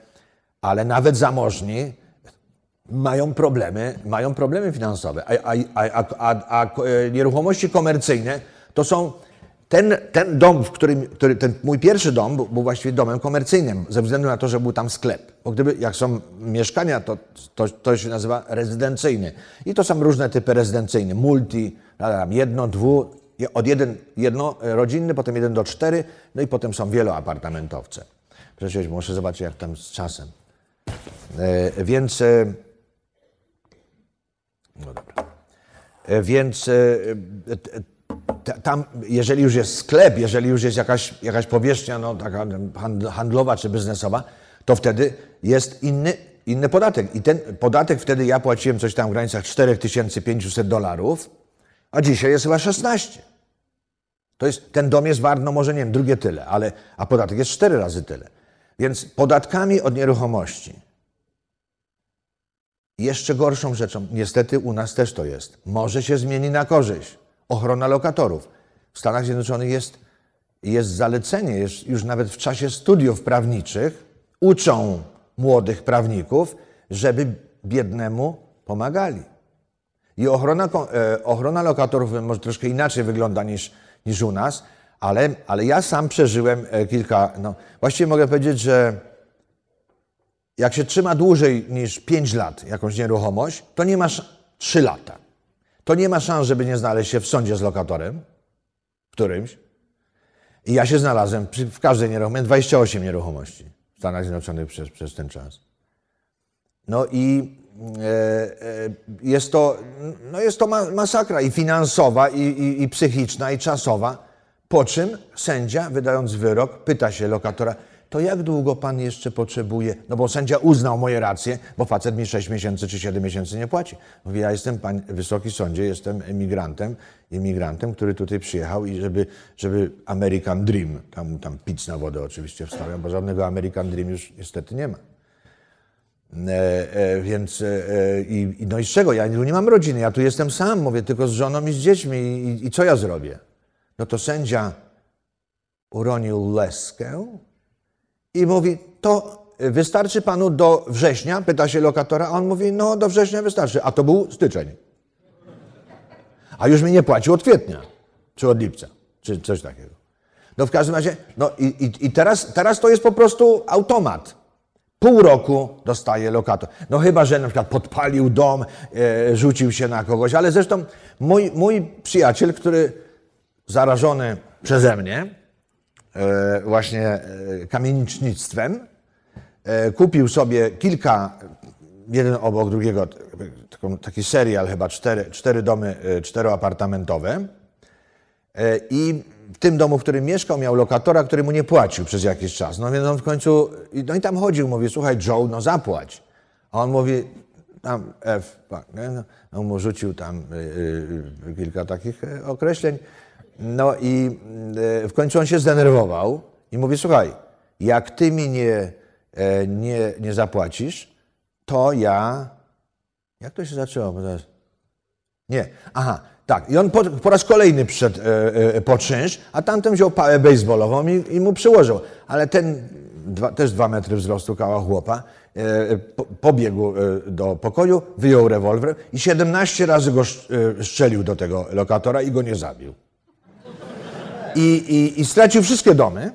ale nawet zamożni mają problemy, mają problemy finansowe. A, a, a, a, e, nieruchomości komercyjne to są ten, ten dom, w którym, który, ten mój pierwszy dom był, był właściwie domem komercyjnym, ze względu na to, że był tam sklep. Bo gdyby, jak są mieszkania, to, to, to się nazywa rezydencyjny. I to są różne typy rezydencyjne. Multi, jedno, dwu, od jeden, jednorodzinny, potem jeden do cztery, no i potem są wieloapartamentowce. Przecież muszę zobaczyć, jak tam z czasem. E, więc... E, no dobra. E, więc e, e, tam, jeżeli już jest sklep, jeżeli już jest jakaś, jakaś powierzchnia no, taka handlowa czy biznesowa, to wtedy jest inny, inny podatek. I ten podatek wtedy ja płaciłem coś tam w granicach 4500 dolarów, a dzisiaj jest chyba 16. To jest, ten dom jest wart, no może nie wiem, drugie tyle, ale, a podatek jest cztery razy tyle. Więc podatkami od nieruchomości jeszcze gorszą rzeczą, niestety u nas też to jest, może się zmieni na korzyść. Ochrona lokatorów. W Stanach Zjednoczonych jest, jest zalecenie, jest już nawet w czasie studiów prawniczych uczą młodych prawników, żeby biednemu pomagali. I ochrona, e, ochrona lokatorów może troszkę inaczej wygląda niż, niż u nas, ale, ale ja sam przeżyłem e, kilka, no właściwie mogę powiedzieć, że jak się trzyma dłużej niż 5 lat jakąś nieruchomość, to nie masz 3 lata. To nie ma szans, żeby nie znaleźć się w sądzie z lokatorem, którymś. I ja się znalazłem przy, w każdej nieruchomości, 28 nieruchomości w Stanach Zjednoczonych przez, przez ten czas. No i e, e, jest to, no jest to ma, masakra i finansowa, i, i, i psychiczna, i czasowa. Po czym sędzia, wydając wyrok, pyta się lokatora, to jak długo pan jeszcze potrzebuje? No bo sędzia uznał moje racje, bo facet mi 6 miesięcy czy 7 miesięcy nie płaci. Mówi, ja jestem, pan, wysoki sądzie, jestem emigrantem, imigrantem, który tutaj przyjechał i żeby, żeby American Dream, tam, tam pic na wodę oczywiście wstawiam, bo żadnego American Dream już niestety nie ma. E, e, więc e, i, no i z czego? Ja tu nie mam rodziny, ja tu jestem sam, mówię tylko z żoną i z dziećmi i, i co ja zrobię? No to sędzia uronił leskę i mówi, to wystarczy panu do września? Pyta się lokatora, a on mówi, no do września wystarczy. A to był styczeń. A już mi nie płacił od kwietnia, czy od lipca, czy coś takiego. No w każdym razie, no i, i, i teraz, teraz to jest po prostu automat. Pół roku dostaje lokator. No chyba, że na przykład podpalił dom, e, rzucił się na kogoś, ale zresztą mój, mój przyjaciel, który zarażony przeze mnie, właśnie e, kamienicznictwem. E, kupił sobie kilka, jeden obok drugiego, taki serial chyba, cztery, cztery domy czteroapartamentowe. I w tym domu, w którym mieszkał, miał lokatora, który mu nie płacił przez jakiś czas. No więc on w końcu, no i tam chodził, mówi, słuchaj Joe, no zapłać. A on mówi, tam F, tak, no, on mu rzucił tam kilka takich określeń. No i e, w końcu on się zdenerwował i mówi, słuchaj, jak ty mi nie, e, nie, nie zapłacisz, to ja... Jak to się zaczęło? Nie, aha, tak. I on po, po raz kolejny przyszedł e, e, po czynsz, a tamten wziął pałę baseballową i, i mu przyłożył. Ale ten, dwa, też dwa metry wzrostu kała chłopa, e, po, pobiegł e, do pokoju, wyjął rewolwer i 17 razy go strzelił do tego lokatora i go nie zabił i, i, i stracił wszystkie domy.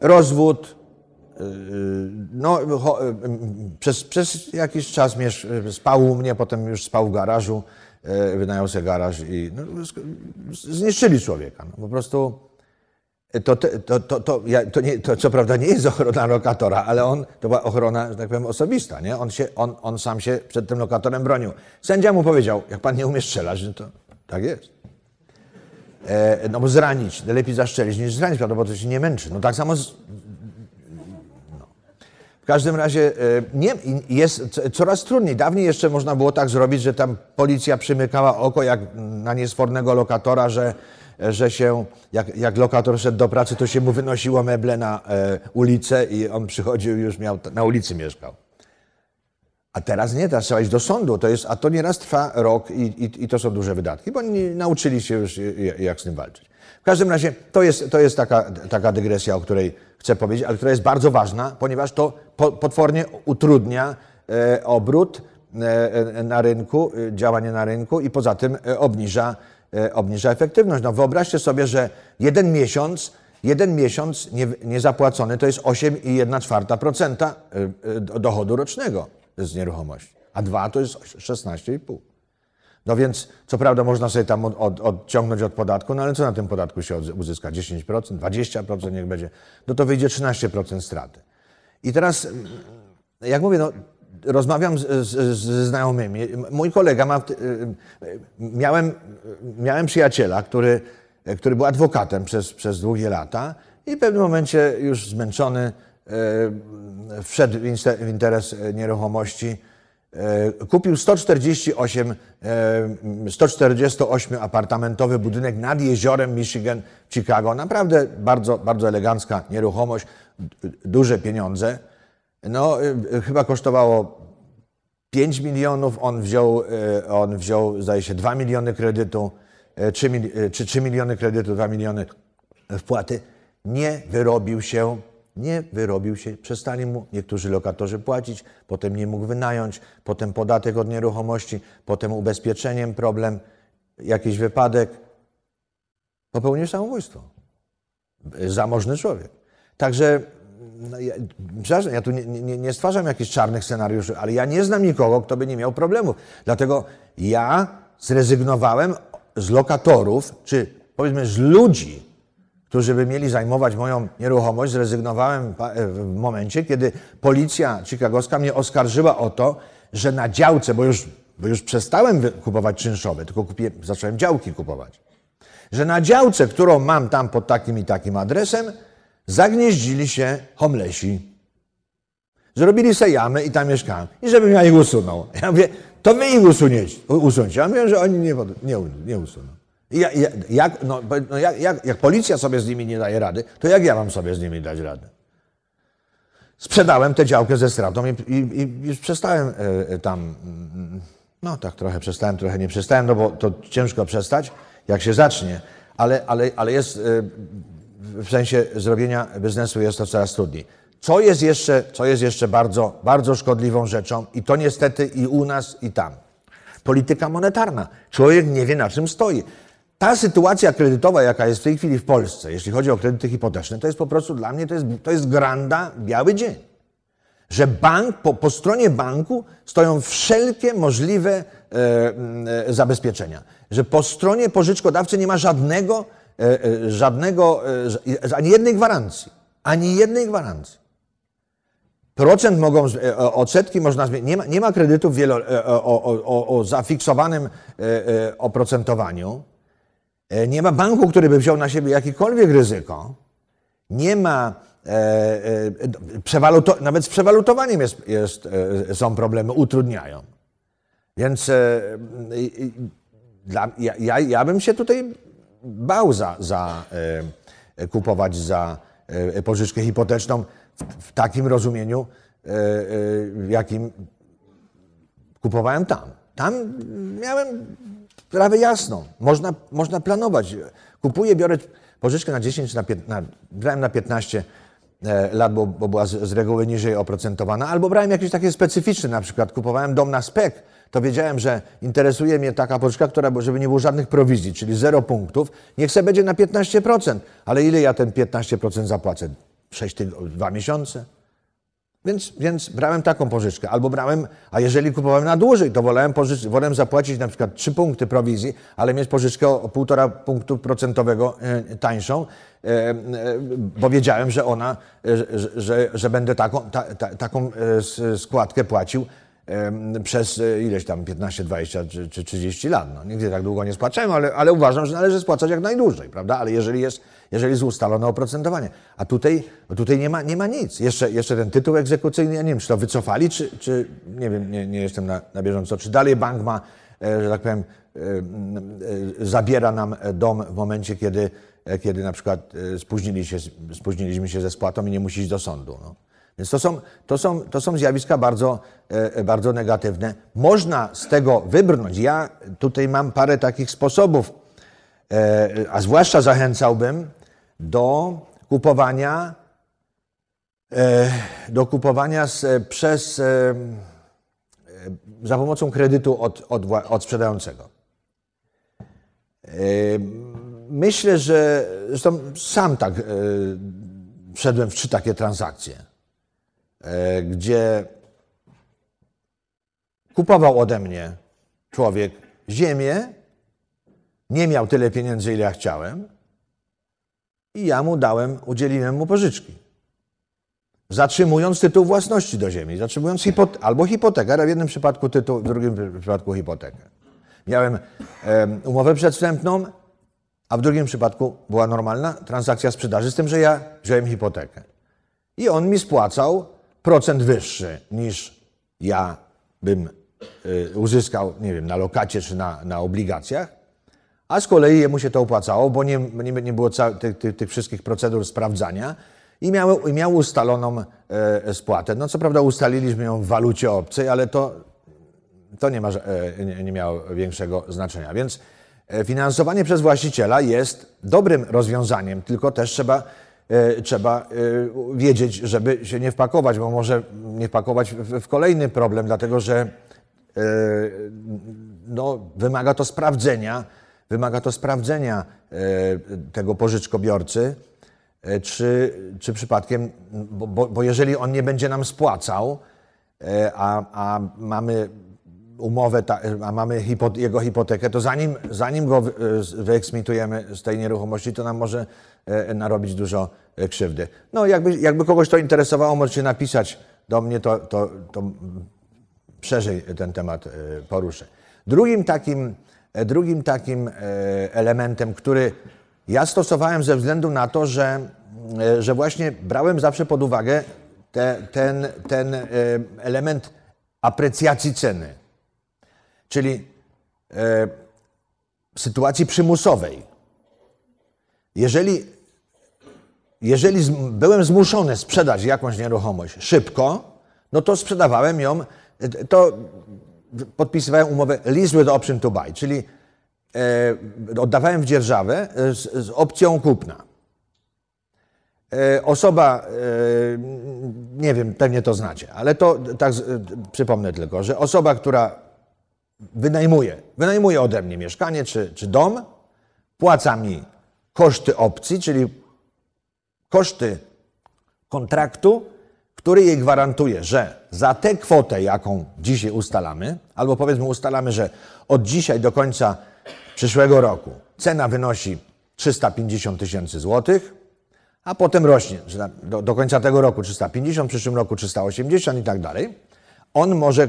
Rozwód. Yy, no, yy, przez, przez jakiś czas spał u mnie, potem już spał w garażu, wynajął sobie garaż i no, zniszczyli człowieka. No, po prostu to, to, to, to, ja, to, nie, to co prawda nie jest ochrona lokatora, ale on, to była ochrona, że tak powiem, osobista. Nie? On, się, on, on sam się przed tym lokatorem bronił. Sędzia mu powiedział, jak pan nie umie strzelać, no to tak jest. E, no bo zranić, lepiej zaszczelić niż zranić, prawda, bo to się nie męczy. No tak samo z, w każdym razie e, nie, jest coraz trudniej. Dawniej jeszcze można było tak zrobić, że tam policja przymykała oko jak na niesfornego lokatora, że, że się, jak, jak lokator szedł do pracy, to się mu wynosiło meble na e, ulicę i on przychodził już miał, na ulicy mieszkał. A teraz nie, teraz trzeba iść do sądu, to jest, a to nieraz trwa rok i, i, i to są duże wydatki, bo oni nauczyli się już jak- z tym walczyć. W każdym razie to jest, to jest taka, taka dygresja, o której chcę powiedzieć, ale która jest bardzo ważna, ponieważ to po, potwornie utrudnia e, obrót e, e, na rynku, e, działanie na rynku i poza tym e, obniża, obniża efektywność. No wyobraźcie sobie, że jeden miesiąc, jeden miesiąc nie, niezapłacony to jest 8,1% e, e, dochodu rocznego z nieruchomości, a dwa to jest 16,5%. No więc, co prawda, można sobie tam od, od, odciągnąć od podatku, no ale co na tym podatku się uzyska? 10%, 20% niech będzie. No to wyjdzie 13% straty. I teraz, mm, jak mówię, no, rozmawiam z, znajomymi. Mój kolega ma, y, miałem, miałem przyjaciela, który, który był adwokatem przez, przez długie lata i w pewnym momencie już zmęczony wszedł w interes y, nieruchomości. E, Kupił 148, e, 148 apartamentowy budynek nad jeziorem Michigan w Chicago. Naprawdę bardzo, bardzo elegancka nieruchomość, duże pieniądze. No, e, chyba kosztowało 5 milionów, on wziął, e, on wziął zdaje się 2 miliony kredytu, e, 3, mil- e, czy 3 miliony kredytu, 2 miliony wpłaty. Nie wyrobił się, nie wyrobił się. Przestali mu niektórzy lokatorzy płacić, potem nie mógł wynająć, potem podatek od nieruchomości, potem ubezpieczeniem problem, jakiś wypadek. Popełnił samobójstwo zamożny człowiek. Także, no, ja, przepraszam, ja tu nie, nie, nie stwarzam jakichś czarnych scenariuszy, ale ja nie znam nikogo, kto by nie miał problemów. Dlatego ja zrezygnowałem z lokatorów, czy powiedzmy z ludzi, którzy by mieli zajmować moją nieruchomość, zrezygnowałem pa- w momencie, kiedy policja chicagowska mnie oskarżyła o to, że na działce, bo już, bo już przestałem kupować czynszowe, tylko kupię, zacząłem działki kupować że na działce, którą mam tam pod takim i takim adresem, zagnieździli się homlesi. Zrobili se jamy i tam mieszkałem. I żebym ja ich usunął. Ja mówię, to wy ich usuniecie, usuńcie. Ja mówię, że oni nie, nie, nie usuną. Ja, ja, jak, no, no, jak, jak, jak policja sobie z nimi nie daje rady, to jak ja mam sobie z nimi dać radę? Sprzedałem tę działkę ze stratą i, i, i przestałem e, tam, mm, no tak trochę przestałem, trochę nie przestałem, no bo to ciężko przestać, jak się zacznie, ale, ale, ale jest, e, w sensie zrobienia biznesu jest to coraz trudniej. Co jest jeszcze, co jest jeszcze bardzo, bardzo szkodliwą rzeczą i to niestety i u nas i tam. Polityka monetarna. Człowiek nie wie na czym stoi. Ta sytuacja kredytowa, jaka jest w tej chwili w Polsce, jeśli chodzi o kredyty hipoteczne, to jest po prostu dla mnie, to jest, to jest granda, biały dzień że bank, po, po stronie banku stoją wszelkie możliwe e, e, zabezpieczenia. Że po stronie pożyczkodawcy nie ma żadnego, e, e, żadnego, e, ani jednej gwarancji. Ani jednej gwarancji. Procent mogą, e, odsetki można zmienić. Nie ma, nie ma kredytów wielo, o, o, o, o zafiksowanym oprocentowaniu. E, Nie ma banku, który by wziął na siebie jakiekolwiek ryzyko nie ma. E, e, nawet z przewalutowaniem jest, jest, e, są problemy, utrudniają. Więc e, dla, ja, ja, ja bym się tutaj bał za, za e, kupować za pożyczkę hipoteczną w, w takim rozumieniu, w jakim kupowałem tam. Tam miałem sprawę jasną. Można, można planować. Kupuję, biorę pożyczkę na 10, na 15, brałem na 15 e, lat, bo, bo była z, z reguły niżej oprocentowana, albo brałem jakieś takie specyficzne, na przykład kupowałem dom na spek, to wiedziałem, że interesuje mnie taka pożyczka, która, żeby nie było żadnych prowizji, czyli zero punktów, niech se będzie na 15%, ale ile ja ten 15% zapłacę? 6 tygodni, 2 miesiące? Więc, więc brałem taką pożyczkę. Albo brałem, a jeżeli kupowałem na dłużej, to wolałem, wolałem zapłacić na przykład 3 punkty prowizji, ale mieć pożyczkę o, o 1,5 punktu procentowego e, tańszą, e, e, bo wiedziałem, że ona, że, że, że będę taką, ta, ta, taką składkę płacił przez ileś tam 15, 20 czy, czy 30 lat. No, nigdy tak długo nie spłacałem, ale, ale uważam, że należy spłacać jak najdłużej, prawda? Ale jeżeli jest, jeżeli jest ustalone oprocentowanie. A tutaj, tutaj nie, ma, nie ma nic. Jeszcze, jeszcze ten tytuł egzekucyjny, ja nie wiem, czy to wycofali, czy, czy nie wiem, nie, nie jestem na, na bieżąco, czy dalej bank ma, e, że tak powiem, e, e, zabiera nam dom w momencie, kiedy, kiedy na przykład spóźnili się, spóźniliśmy się ze spłatą i nie musi iść do sądu. No. Więc to są, to są, to są zjawiska bardzo, bardzo negatywne. Można z tego wybrnąć. Ja tutaj mam parę takich sposobów, a zwłaszcza zachęcałbym do kupowania, e, do kupowania z, przez, e, e, za pomocą kredytu od, od, od sprzedającego. E, Myślę, że zresztą sam tak e, wszedłem w trzy takie transakcje e, gdzie kupował ode mnie człowiek ziemię, nie miał tyle pieniędzy, ile ja chciałem, i ja mu dałem, udzieliłem mu pożyczki. Zatrzymując tytuł własności do ziemi, zatrzymując albo hipotekę, ale w jednym przypadku tytuł, w drugim przypadku hipotekę. Miałem em, umowę przedwstępną, a w drugim przypadku była normalna transakcja sprzedaży, z tym, że ja wziąłem hipotekę. I on mi spłacał procent wyższy niż ja bym y, uzyskał, nie wiem, na lokacie czy na, na obligacjach, a z kolei jemu się to opłacało, bo nie, nie, nie było tych, tych, tych wszystkich procedur sprawdzania i miał, miał ustaloną e, spłatę. No co prawda ustaliliśmy ją w walucie obcej, ale to, to nie, ma, e, nie, nie miało większego znaczenia. Więc e, finansowanie przez właściciela jest dobrym rozwiązaniem, tylko też trzeba, e, trzeba e, wiedzieć, żeby się nie wpakować, bo może nie wpakować w, kolejny problem, dlatego że no, wymaga to sprawdzenia, wymaga to sprawdzenia e, tego pożyczkobiorcy, e, czy, czy przypadkiem, bo, bo, bo jeżeli on nie będzie nam spłacał, e, a, a mamy umowę, a mamy jego hipotekę, to zanim, zanim go wy- wyeksmitujemy z tej nieruchomości, to nam może narobić dużo krzywdy. No, jakby, jakby kogoś to interesowało, możecie napisać do mnie, to, to, to szerzej ten temat poruszę. Drugim takim, drugim takim e, elementem, który ja stosowałem ze względu na to, że, e, że właśnie brałem zawsze pod uwagę te, ten, ten e, element aprecjacji ceny, czyli e, sytuacji przymusowej. Jeżeli jeżeli byłem zmuszony sprzedać jakąś nieruchomość szybko, no to sprzedawałem ją, e, to podpisywałem umowę lease with option to buy, czyli e, oddawałem w dzierżawę e, z, z opcją kupna. E, osoba, e, nie wiem, pewnie to znacie, ale to tak przypomnę tylko, że osoba, która wynajmuje, wynajmuje ode mnie mieszkanie czy, czy dom, płaca mi koszty opcji, czyli koszty kontraktu, który jej gwarantuje, że za tę kwotę, jaką dzisiaj ustalamy, albo powiedzmy ustalamy, że od dzisiaj do końca przyszłego roku cena wynosi 350 tysięcy złotych, a potem rośnie, do, do końca tego roku 350, w przyszłym roku 380 i tak dalej. On może,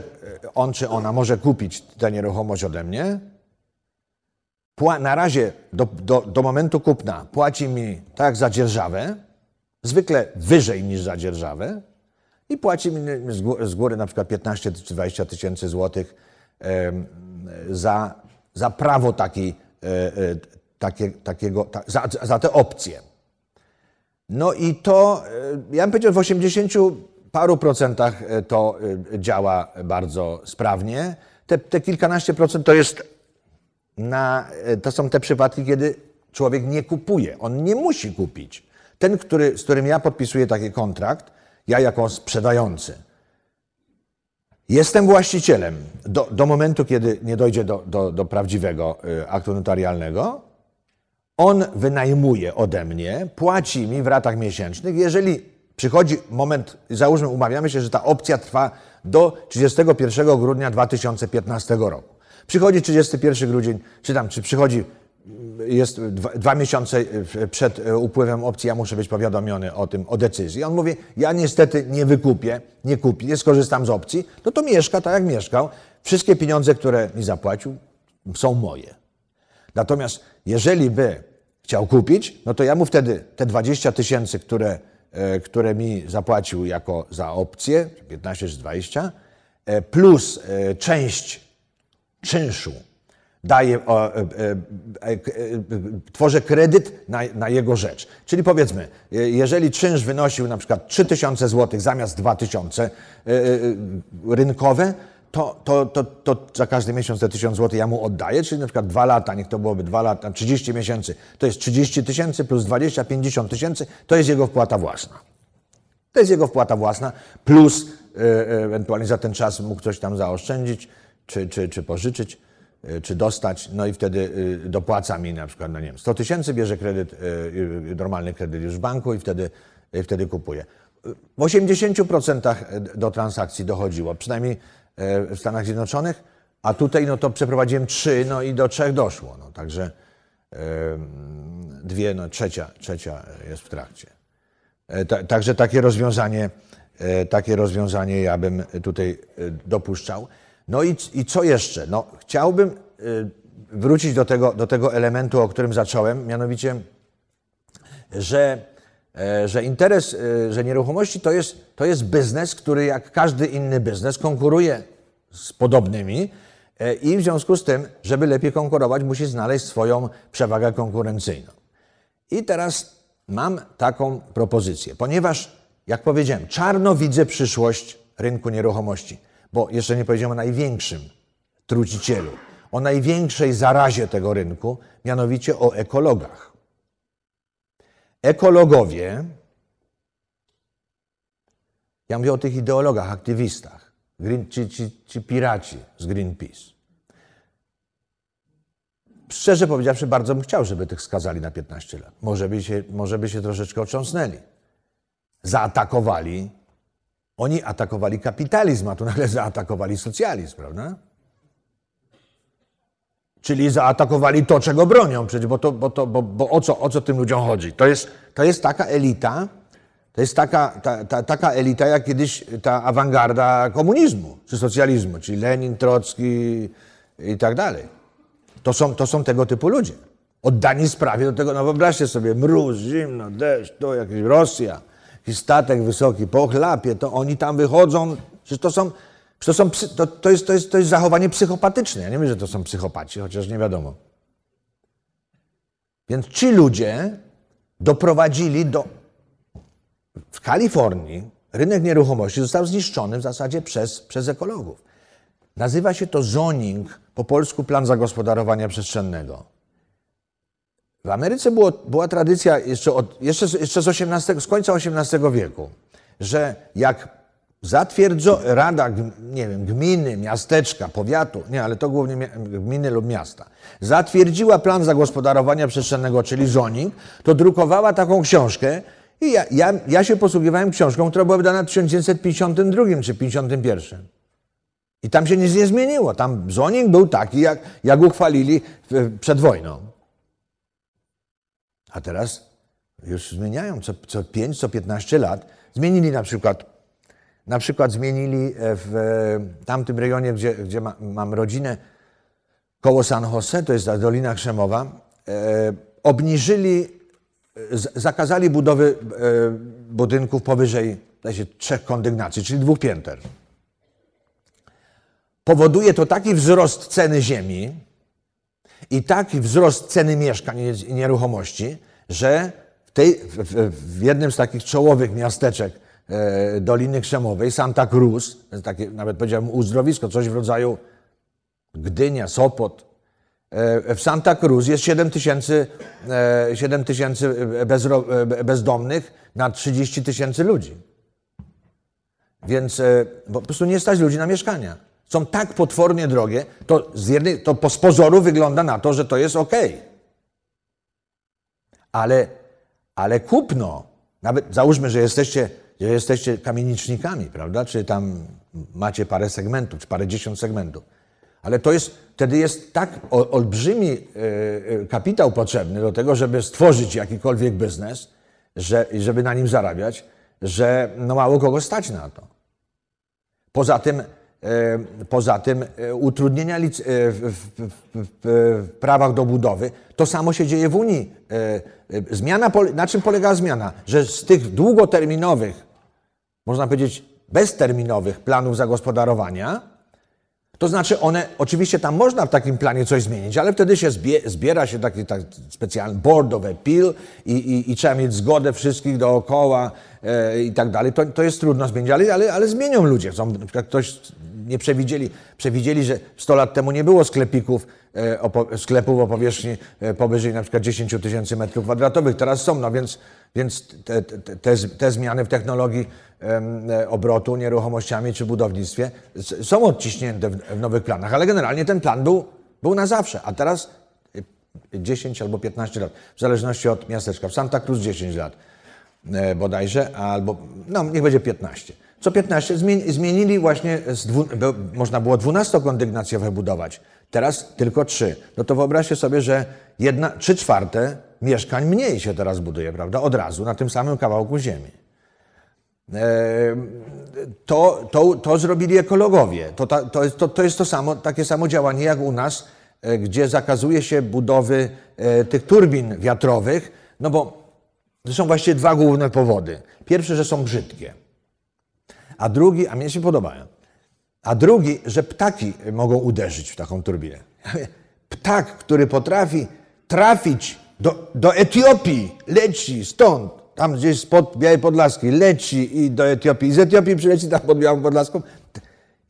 on czy ona może kupić tę nieruchomość ode mnie, Pła- na razie do, do, do momentu kupna płaci mi tak za dzierżawę, zwykle wyżej niż za dzierżawę i płaci mi z góry, na przykład 15 czy 20 tysięcy złotych za, za prawo e, e, takie, takiego, ta, za, za te opcje. No i to, e, ja bym powiedział, w 80 paru procentach to działa bardzo sprawnie. Te, te kilkanaście procent to jest na, to są te przypadki, kiedy człowiek nie kupuje. On nie musi kupić. Ten, który, z którym ja podpisuję taki kontrakt, ja jako sprzedający, jestem właścicielem do, do momentu, kiedy nie dojdzie do, do, do prawdziwego y, aktu notarialnego. On wynajmuje ode mnie, płaci mi w ratach miesięcznych. Jeżeli przychodzi moment, załóżmy, umawiamy się, że ta opcja trwa do 31 grudnia 2015 roku. Przychodzi 31 grudzień, czy tam, czy przychodzi jest dwa, dwa miesiące e, przed e, upływem opcji, ja muszę być powiadomiony o tym, o decyzji. On mówi, ja niestety nie wykupię, nie kupię, nie skorzystam z opcji, no to mieszka tak jak mieszkał. Wszystkie pieniądze, które mi zapłacił, są moje. Natomiast jeżeli by chciał kupić, no to ja mu wtedy te 20 tysięcy, które, e, które mi zapłacił jako za opcję, 15 czy 20, e, plus część czynszu daję, o, e, e, e, tworzę kredyt na, na jego rzecz. Czyli powiedzmy, jeżeli czynsz wynosił na przykład 3000 zł zamiast 2000 rynkowe, to, to, to, to za każdy miesiąc te 1000 zł ja mu oddaję, czyli na przykład 2 lata, niech to byłoby 2 lata, 30 miesięcy, to jest 30 tysięcy plus 20, 50 tysięcy, to jest jego wpłata własna. To jest jego wpłata własna, plus ewentualnie za ten czas mógł coś tam zaoszczędzić, czy, czy, czy pożyczyć. Y, czy dostać, no i wtedy y, dopłaca mi na przykład, no nie wiem, 100 tysięcy, bierze kredyt, y, normalny kredyt już w banku i wtedy, wtedy kupuje. W 80% do transakcji dochodziło, przynajmniej w Stanach Zjednoczonych, a tutaj no to przeprowadziłem trzy, no i do trzech doszło. No, także dwie, no trzecia, trzecia jest w trakcie. E, także takie rozwiązanie, e, takie rozwiązanie ja bym tutaj dopuszczał. No i, i co jeszcze? No, chciałbym y, wrócić do tego, do tego elementu, o którym zacząłem, mianowicie, że, e, że interes, y, że nieruchomości to jest, to jest biznes, który jak każdy inny biznes konkuruje z podobnymi e, i w związku z tym, żeby lepiej konkurować, musi znaleźć swoją przewagę konkurencyjną. I teraz mam taką propozycję, ponieważ, jak powiedziałem, czarno widzę przyszłość rynku nieruchomości bo jeszcze nie powiedziałem o największym trucicielu, o największej zarazie tego rynku, mianowicie o ekologach. Ekologowie, ja mówię o tych ideologach, aktywistach, green, ci, ci, ci piraci z Greenpeace. Szczerze powiedziawszy, bardzo bym chciał, żeby tych skazali na 15 lat. Może by się, może by się troszeczkę otrząsnęli. Zaatakowali oni atakowali kapitalizm, a tu nagle zaatakowali socjalizm, prawda? Czyli zaatakowali to, czego bronią, przecież, bo, to, bo, to, bo, bo o, co, o co tym ludziom chodzi? To jest, to jest taka elita, to jest taka, ta, ta, taka elita, jak kiedyś ta awangarda komunizmu czy socjalizmu, czyli Lenin, Trocki i tak dalej. To są, to są tego typu ludzie. Oddani sprawie do tego, no wyobraźcie sobie, mróz, zimno, deszcz, to jakaś Rosja jakiś statek wysoki po chlapie, to oni tam wychodzą, przecież to są, to, są to, to, jest, to, jest, to jest zachowanie psychopatyczne. Ja nie wiem, że to są psychopaci, chociaż nie wiadomo. Więc ci ludzie doprowadzili do... W Kalifornii rynek nieruchomości został zniszczony w zasadzie przez, przez ekologów. Nazywa się to zoning, po polsku plan zagospodarowania przestrzennego. W Ameryce było, była tradycja jeszcze, od, jeszcze, jeszcze z, 18, z końca XVIII wieku, że jak zatwierdzo Rada, nie wiem, gminy, miasteczka, powiatu, nie, ale to głównie gminy lub miasta, zatwierdziła plan zagospodarowania przestrzennego, czyli zoning, to drukowała taką książkę i ja, ja, ja się posługiwałem książką, która była wydana w 1952 czy 1951. I tam się nic nie zmieniło. Tam zoning był taki, jak, jak uchwalili przed wojną. A teraz już zmieniają co, co 5, co 15 lat. Zmienili na przykład, na przykład zmienili w tamtym rejonie, gdzie, gdzie ma, mam rodzinę, koło San Jose, to jest ta Dolina Krzemowa, e, obniżyli, z, zakazali budowy e, budynków powyżej się, trzech kondygnacji, czyli dwóch pięter. Powoduje to taki wzrost ceny ziemi, i taki wzrost ceny mieszkań i nieruchomości, że w, tej, w, w jednym z takich czołowych miasteczek e, Doliny Krzemowej, Santa Cruz, takie nawet powiedziałem uzdrowisko, coś w rodzaju Gdynia, Sopot, e, w Santa Cruz jest 7 tysięcy, e, 7 tysięcy e, bezdomnych na 30 tysięcy ludzi. Więc e, po prostu nie stać ludzi na mieszkania są tak potwornie drogie, to, z jednej, to po z pozoru wygląda na to, że to jest ok. Ale, ale kupno, nawet załóżmy, że jesteście, że jesteście kamienicznikami, prawda? Czy tam macie parę segmentów, czy parę dziesiąt segmentów. Ale to jest, wtedy jest tak olbrzymi e, e, kapitał potrzebny do tego, żeby stworzyć jakikolwiek biznes, że, żeby na nim zarabiać, że no mało kogo stać na to. Poza tym, poza tym e, utrudnienia e, w, prawach do budowy, to samo się dzieje w Unii. E, e, Zmiana, na czym polega zmiana? Że z tych długoterminowych, można powiedzieć bezterminowych planów zagospodarowania, to znaczy one, oczywiście tam można w takim planie coś zmienić, ale wtedy się zbie, zbiera się taki tak specjalny board of appeal i, i, i trzeba mieć zgodę wszystkich dookoła e, i tak dalej. To, to jest trudno zmienić, ale, ale, ale zmienią ludzie. Są, ktoś nie przewidzieli, przewidzieli, że 100 lat temu nie było sklepików, e, o, po- sklepów o powierzchni e, powyżej na przykład 10 tysięcy metrów kwadratowych. Teraz są, no więc, więc te, te, te, zmiany w technologii e, obrotu nieruchomościami czy budownictwie są odciśnięte w, w nowych planach, ale generalnie ten plan był, był na zawsze, a teraz e, 10 albo 15 lat, w zależności od miasteczka. W Santa Cruz 10 lat bodajże, albo no niech będzie 15. Co 15 zmieni, zmienili właśnie, dwu, można było 12 kondygnacjowe budować, teraz tylko 3. No to wyobraźcie sobie, że jedna, 3 czwarte mieszkań mniej się teraz buduje, prawda, od razu, na tym samym kawałku ziemi. E, to, to, to zrobili ekologowie. To, to, jest, to, to jest to samo, takie samo działanie jak u nas, e, gdzie zakazuje się budowy e, tych turbin wiatrowych, no bo to są właściwie dwa główne powody. Pierwszy, że są brzydkie, a drugi, a mnie się podobają, a drugi, że ptaki mogą uderzyć w taką turbinę. Ptak, który potrafi trafić do, do Etiopii, leci stąd, tam gdzieś spod Białej Podlaskiej, leci i do Etiopii, i z Etiopii przyleci tam pod Białą Podlaską,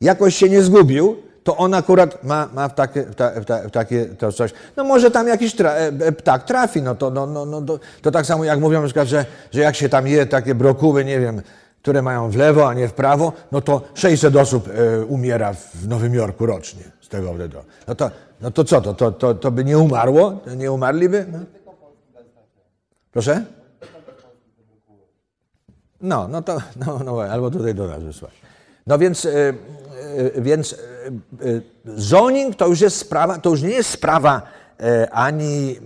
jakoś się nie zgubił, to on akurat ma, ma w, takie, w, ta, w, ta, w takie to coś. No może tam jakiś tra, e, e, ptak trafi, no to, no, no, no, to, to tak samo jak mówią na przykład, że, że jak się tam je takie brokuły, nie wiem, które mają w lewo, a nie w prawo, no to 600 osób e, umiera w Nowym Jorku rocznie z tego powodu. No to, no to co, to, to, to, to by nie umarło? Nie umarliby? No. Proszę? No, no to, no, no, albo tutaj do nas wysłać. No więc, e, e, więc zoning to już jest sprawa, to już nie jest sprawa ani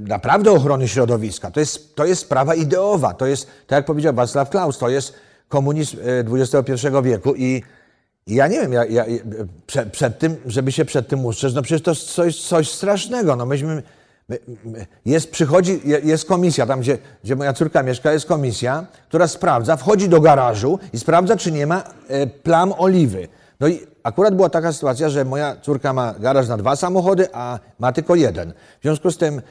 naprawdę ochrony środowiska, to jest, to jest sprawa ideowa, to jest, tak jak powiedział Václav Klaus, to jest komunizm XXI wieku i ja nie wiem, ja, ja, przed, przed tym, żeby się przed tym ustrzec, no przecież to jest coś, coś strasznego. No myśmy, my, my, jest, przychodzi, je- jest komisja, tam gdzie, gdzie moja córka mieszka, jest komisja, która sprawdza, wchodzi do garażu i sprawdza, czy nie ma e, plam oliwy. No i akurat była taka sytuacja, że moja córka ma garaż na dwa samochody, a ma tylko jeden. W związku z tym e,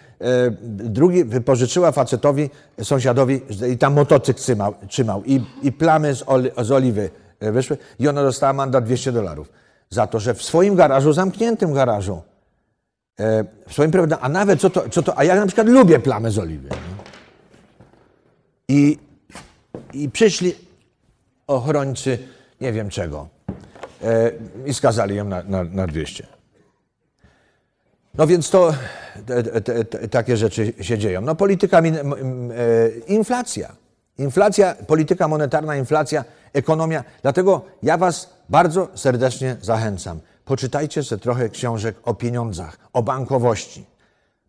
drugi wypożyczyła facetowi, sąsiadowi i tam motocykl trzymał, trzymał i, i plamy z, oli, z oliwy e, wyszły i ona dostała mandat 200 dolarów za to, że w swoim garażu, zamkniętym garażu, e, w swoim prawda, a nawet co to, co to, a ja na przykład lubię plamy z oliwy. I, I przyszli ochrońcy nie wiem czego i skazali ją na, na, na 200. No więc to te, te, te, takie rzeczy się dzieją. No polityka, e, inflacja. Inflacja, polityka monetarna, inflacja, ekonomia. Dlatego ja was bardzo serdecznie zachęcam. Poczytajcie sobie trochę książek o pieniądzach, o bankowości.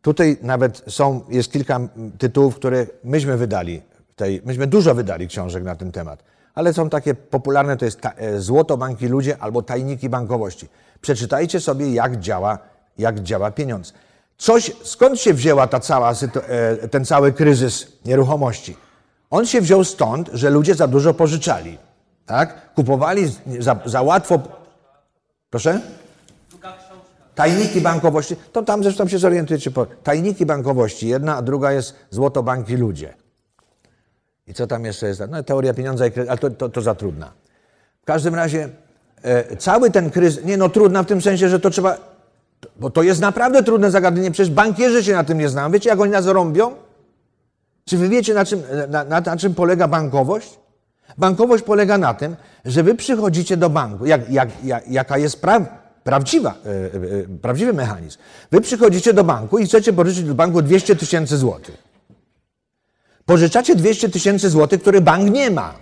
Tutaj nawet są, jest kilka tytułów, które myśmy wydali. Tej, myśmy dużo wydali książek na ten temat, ale są takie popularne, to jest ta, e, Złoto Banki Ludzie albo Tajniki Bankowości. Przeczytajcie sobie, jak działa, jak działa pieniądz. Coś, skąd się wzięła ta cała, e, ten cały kryzys nieruchomości? On się wziął stąd, że ludzie za dużo pożyczali. Tak? Kupowali za, za łatwo. Proszę? Tajniki bankowości, to tam zresztą się zorientujecie. Tajniki bankowości, jedna, a druga jest złoto banki ludzie. I co tam jeszcze jest? No, teoria pieniądza i kredytu, ale to, to, to za trudna. W każdym razie e, cały ten kryzys, nie no trudna w tym sensie, że to trzeba, bo to jest naprawdę trudne zagadnienie, przecież bankierzy się na tym nie znają. Wiecie, jak oni nas rąbią? Czy wy wiecie, na czym, na, na, na czym polega bankowość? Bankowość polega na tym, że wy przychodzicie do banku, jak, jak, jak, jaka jest pra, prawdziwa, e, e, prawdziwy mechanizm. Wy przychodzicie do banku i chcecie pożyczyć do banku 200 tysięcy złotych. Pożyczacie 200 tysięcy złotych, które bank nie ma.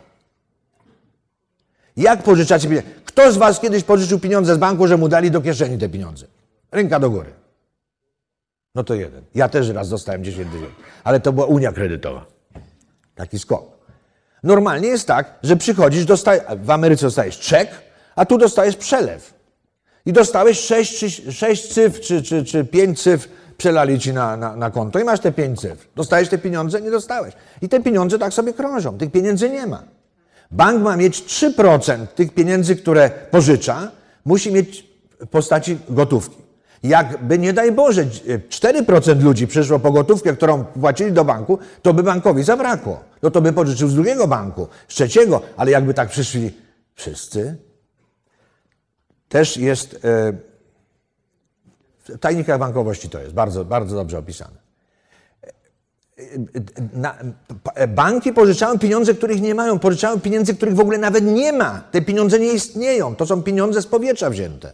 Jak pożyczacie pieniądze? Kto z was kiedyś pożyczył pieniądze z banku, że mu dali do kieszeni te pieniądze? Ręka do góry. No to jeden. Ja też raz dostałem 10 tysięcy, ale to była Unia Kredytowa. Taki skok. Normalnie jest tak, że przychodzisz, dostaje, w Ameryce dostajesz czek, a tu dostajesz przelew. I dostałeś 6, czy, 6 cyfr, czy, czy, czy 5 cyfr, przelali ci na, na, na konto i masz te 5 cyfr. Dostajesz te pieniądze? Nie dostałeś. I te pieniądze tak sobie krążą. Tych pieniędzy nie ma. Bank ma mieć 3% tych pieniędzy, które pożycza, musi mieć w postaci gotówki. Jakby nie daj Boże 4% ludzi przyszło po gotówkę, którą płacili do banku, to by bankowi zabrakło. No to by pożyczył z drugiego banku, z trzeciego, ale jakby tak przyszli wszyscy, też jest e, w tajnikach bankowości to jest bardzo, bardzo dobrze opisane. Na, banki pożyczają pieniądze, których nie mają, pożyczają pieniędzy, których w ogóle nawet nie ma. Te pieniądze nie istnieją. To są pieniądze z powietrza wzięte.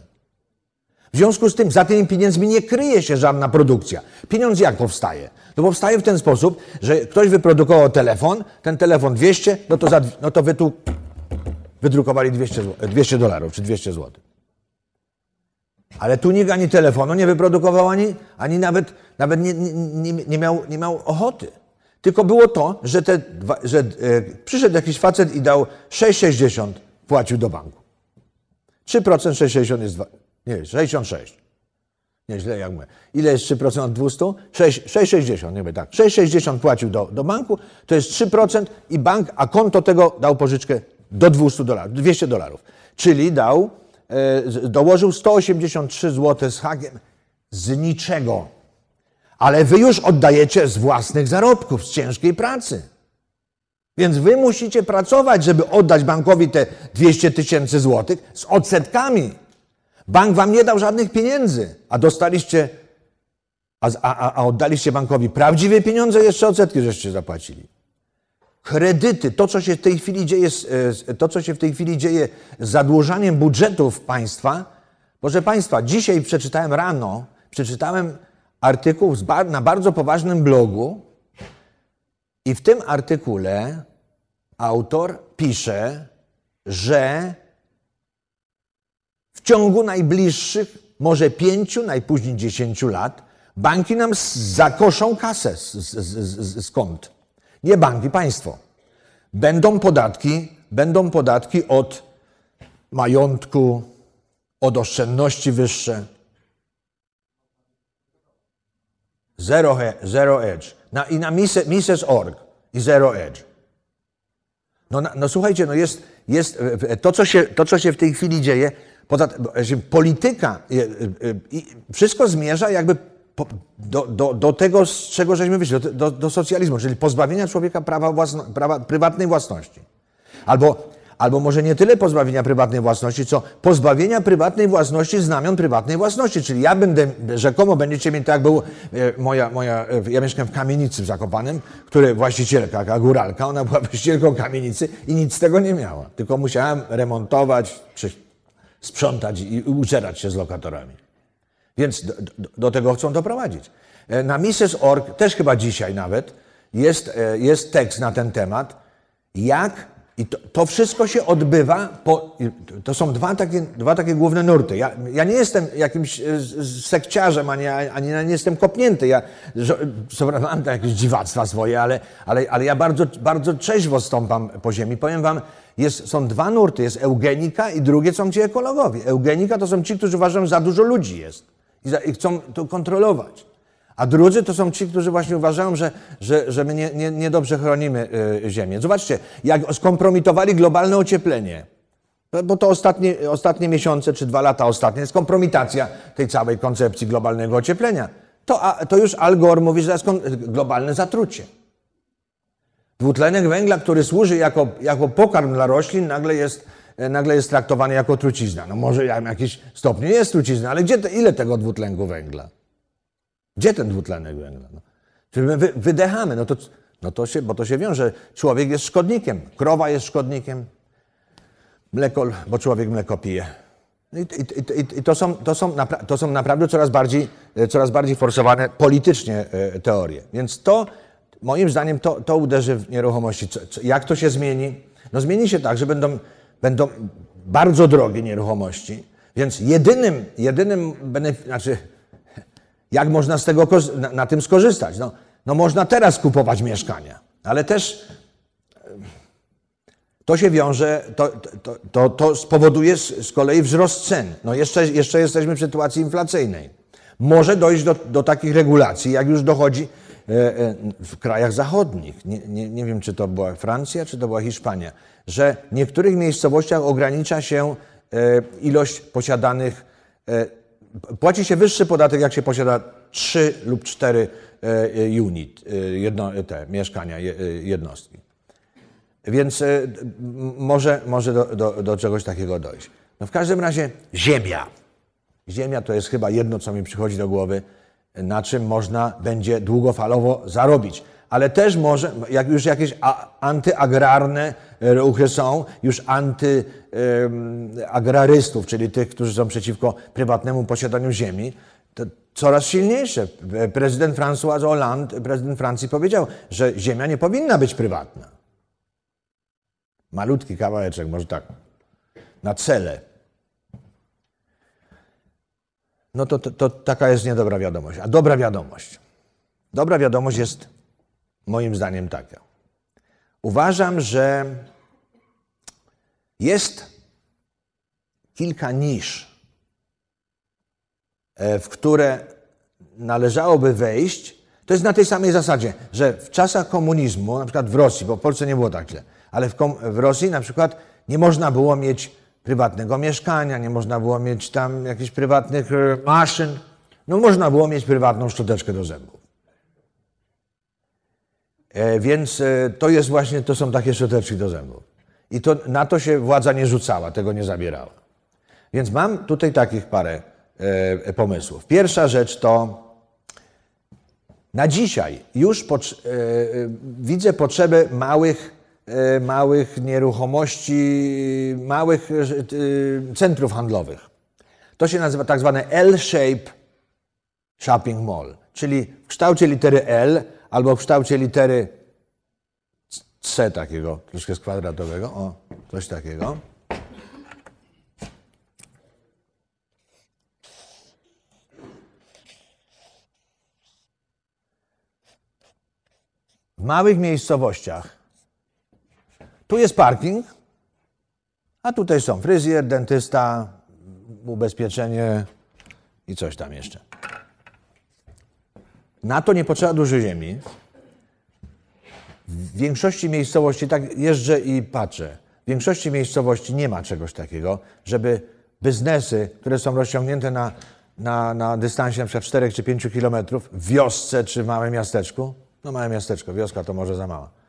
W związku z tym za tymi pieniędzmi nie kryje się żadna produkcja. Pieniądz jak powstaje? To powstaje w ten sposób, że ktoś wyprodukował telefon, ten telefon 200, no to, za, no to wy tu wydrukowali 200, zł- 200 dolarów czy 200 zł. Ale tu nikt ani telefonu nie wyprodukował, ani, ani nawet, nawet nie, nie, nie, miał, nie miał ochoty. Tylko było to, że, te, że e, przyszedł jakiś facet i dał 6,60 płacił do banku. 3% 6,60 jest dwa, nie, 66. Nie, źle jak my. Ile jest 3% od 200? 6 6,60, nie wiem, tak. 6,60 płacił do, do banku, to jest 3% i bank, a konto tego dał pożyczkę do 200 dolarów, 200 dolarów. Czyli dał, dołożył 183 zł z hakiem z niczego. Ale wy już oddajecie z własnych zarobków, z ciężkiej pracy. Więc wy musicie pracować, żeby oddać bankowi te 200 tysięcy złotych z odsetkami. Bank wam nie dał żadnych pieniędzy, a dostaliście, a, a, a oddaliście bankowi prawdziwe pieniądze, jeszcze odsetki żeście zapłacili. Kredyty, to co się w tej chwili dzieje, e, to co się w tej chwili dzieje z zadłużaniem budżetów państwa, proszę państwa, dzisiaj przeczytałem rano, przeczytałem artykuł na bardzo poważnym blogu i w tym artykule autor pisze, że w ciągu najbliższych, może pięciu, najpóźniej dziesięciu lat, banki nam zakoszą kasę z, z, z, kont. Nie banki, państwo. Będą podatki, będą podatki od majątku, od oszczędności wyższe. Zero, zero edge. Na, I na Mises- Mises.org i zero edge. No, na- no słuchajcie, no jest, jest e, e, to, co się, to, co się w tej chwili dzieje, poza, e, polityka, wszystko zmierza jakby do, do, do tego, z czego żeśmy wyszli, do, do, do socjalizmu, czyli pozbawienia człowieka prawa, własno, prawa prywatnej własności. Albo, albo może nie tyle pozbawienia prywatnej własności, co pozbawienia prywatnej własności znamion prywatnej własności. Czyli ja będę, rzekomo będziecie mieć, tak był e, moja, moja, e, ja mieszkam w kamienicy w Zakopanem, który właścicielka, taka góralka, ona była właścicielką kamienicy i nic z tego nie miała. Tylko musiałem remontować, czy sprzątać i uczerać się z lokatorami. Więc do, do, do tego chcą doprowadzić. E, Na Mises.org, też chyba dzisiaj nawet, jest, e, jest tekst na ten temat, jak i to, to wszystko się odbywa, po, to są dwa takie, dwa takie główne nurty. Ja, ja nie jestem jakimś e, sekciarzem, ani, ani nie jestem kopnięty. Ja co prawda mam jakieś dziwactwa swoje, ale, ale, ale ja bardzo, bardzo trzeźwo stąpam po ziemi. Powiem wam, jest, są dwa nurty. Jest eugenika i drugie są ci ekologowie. Eugenika to są ci, którzy uważają, że za dużo ludzi jest i, chcą to kontrolować. A drudzy to są ci, którzy właśnie uważają, że, że, że my nie, nie, niedobrze chronimy y, Ziemię. Zobaczcie, jak skompromitowali globalne ocieplenie. Bo to ostatnie, ostatnie miesiące, czy dwa lata ostatnie, jest kompromitacja tej całej koncepcji globalnego ocieplenia. To, a, to już Al Gore mówi, że to jest globalne zatrucie. Dwutlenek węgla, który służy jako, jako pokarm dla roślin, nagle jest, nagle jest traktowany jako trucizna. No może w jakimś stopniu jest trucizna, ale gdzie te, ile tego dwutlenku węgla? Gdzie ten dwutlenek węgla? No. Czyli my wy, wydechamy, no to, no to się, bo to się wiąże. Człowiek jest szkodnikiem, krowa jest szkodnikiem, mleko, bo człowiek mleko pije. No I, i, i, I to są, to, są napra- to są naprawdę coraz bardziej, e, coraz bardziej forsowane politycznie e, teorie. Więc to, moim zdaniem, to, to uderzy w nieruchomości. Co, co, jak to się zmieni? No zmieni się tak, że będą będą bardzo drogie nieruchomości, więc jedynym, jedynym znaczy, jak można z tego, na, na tym skorzystać? No, no można teraz kupować mieszkania, ale też to się wiąże, to, to, to, to spowoduje z, kolei wzrost cen. No jeszcze, jeszcze jesteśmy w sytuacji inflacyjnej. Może dojść do, do takich regulacji, jak już dochodzi e, e, w krajach zachodnich. Nie, nie, nie wiem, czy to była Francja, czy to była Hiszpania, że w niektórych miejscowościach ogranicza się e, ilość posiadanych, e, płaci się wyższy podatek, jak się posiada trzy lub cztery e, unit, e, jedno, te mieszkania, je- e, jednostki. Więc e, może, może do, do, do czegoś takiego dojść. No w każdym razie ziemia. Ziemia to jest chyba jedno, co mi przychodzi do głowy, na czym można będzie długofalowo zarobić. Ale też może, jak już jakieś antyagrarne ruchy są, już antyagrarystów, czyli tych, którzy są przeciwko prywatnemu posiadaniu ziemi, to coraz silniejsze. Prezydent François Hollande, prezydent Francji powiedział, że ziemia nie powinna być prywatna. Malutki kawałeczek, może tak, na cele. No to, to, to taka jest niedobra wiadomość. A dobra wiadomość. Dobra wiadomość jest moim zdaniem taka. Uważam, że jest kilka nisz, e, w które należałoby wejść. To jest na tej samej zasadzie, że w czasach komunizmu, na przykład w Rosji, bo w Polsce nie było tak źle, ale w, w Rosji na przykład nie można było mieć prywatnego mieszkania, nie można było mieć tam jakichś prywatnych e, maszyn. No można było mieć prywatną szczoteczkę do zębów. E, Więc e, to jest właśnie, to są takie szczoteczki do zębów. I to, na to się władza nie rzucała, tego nie zabierała. Więc mam tutaj takich parę e, pomysłów. Pierwsza rzecz to na dzisiaj już e, e, widzę potrzebę małych, e, małych nieruchomości, małych e, e, centrów handlowych. To się nazywa tak zwane L-shape shopping mall, czyli w kształcie litery L albo w kształcie litery C takiego, troszkę kwadratowego, o, coś takiego. W małych miejscowościach tu jest parking, a tutaj są fryzjer, dentysta, ubezpieczenie i coś tam jeszcze. Na to nie potrzeba dużo ziemi. W większości miejscowości, tak jeżdżę i patrzę, w większości miejscowości nie ma czegoś takiego, żeby biznesy, które są rozciągnięte na, na, na dystansie przykład 4 czy 5 kilometrów, w wiosce czy w małym miasteczku, no małe miasteczko, wioska to może za mała,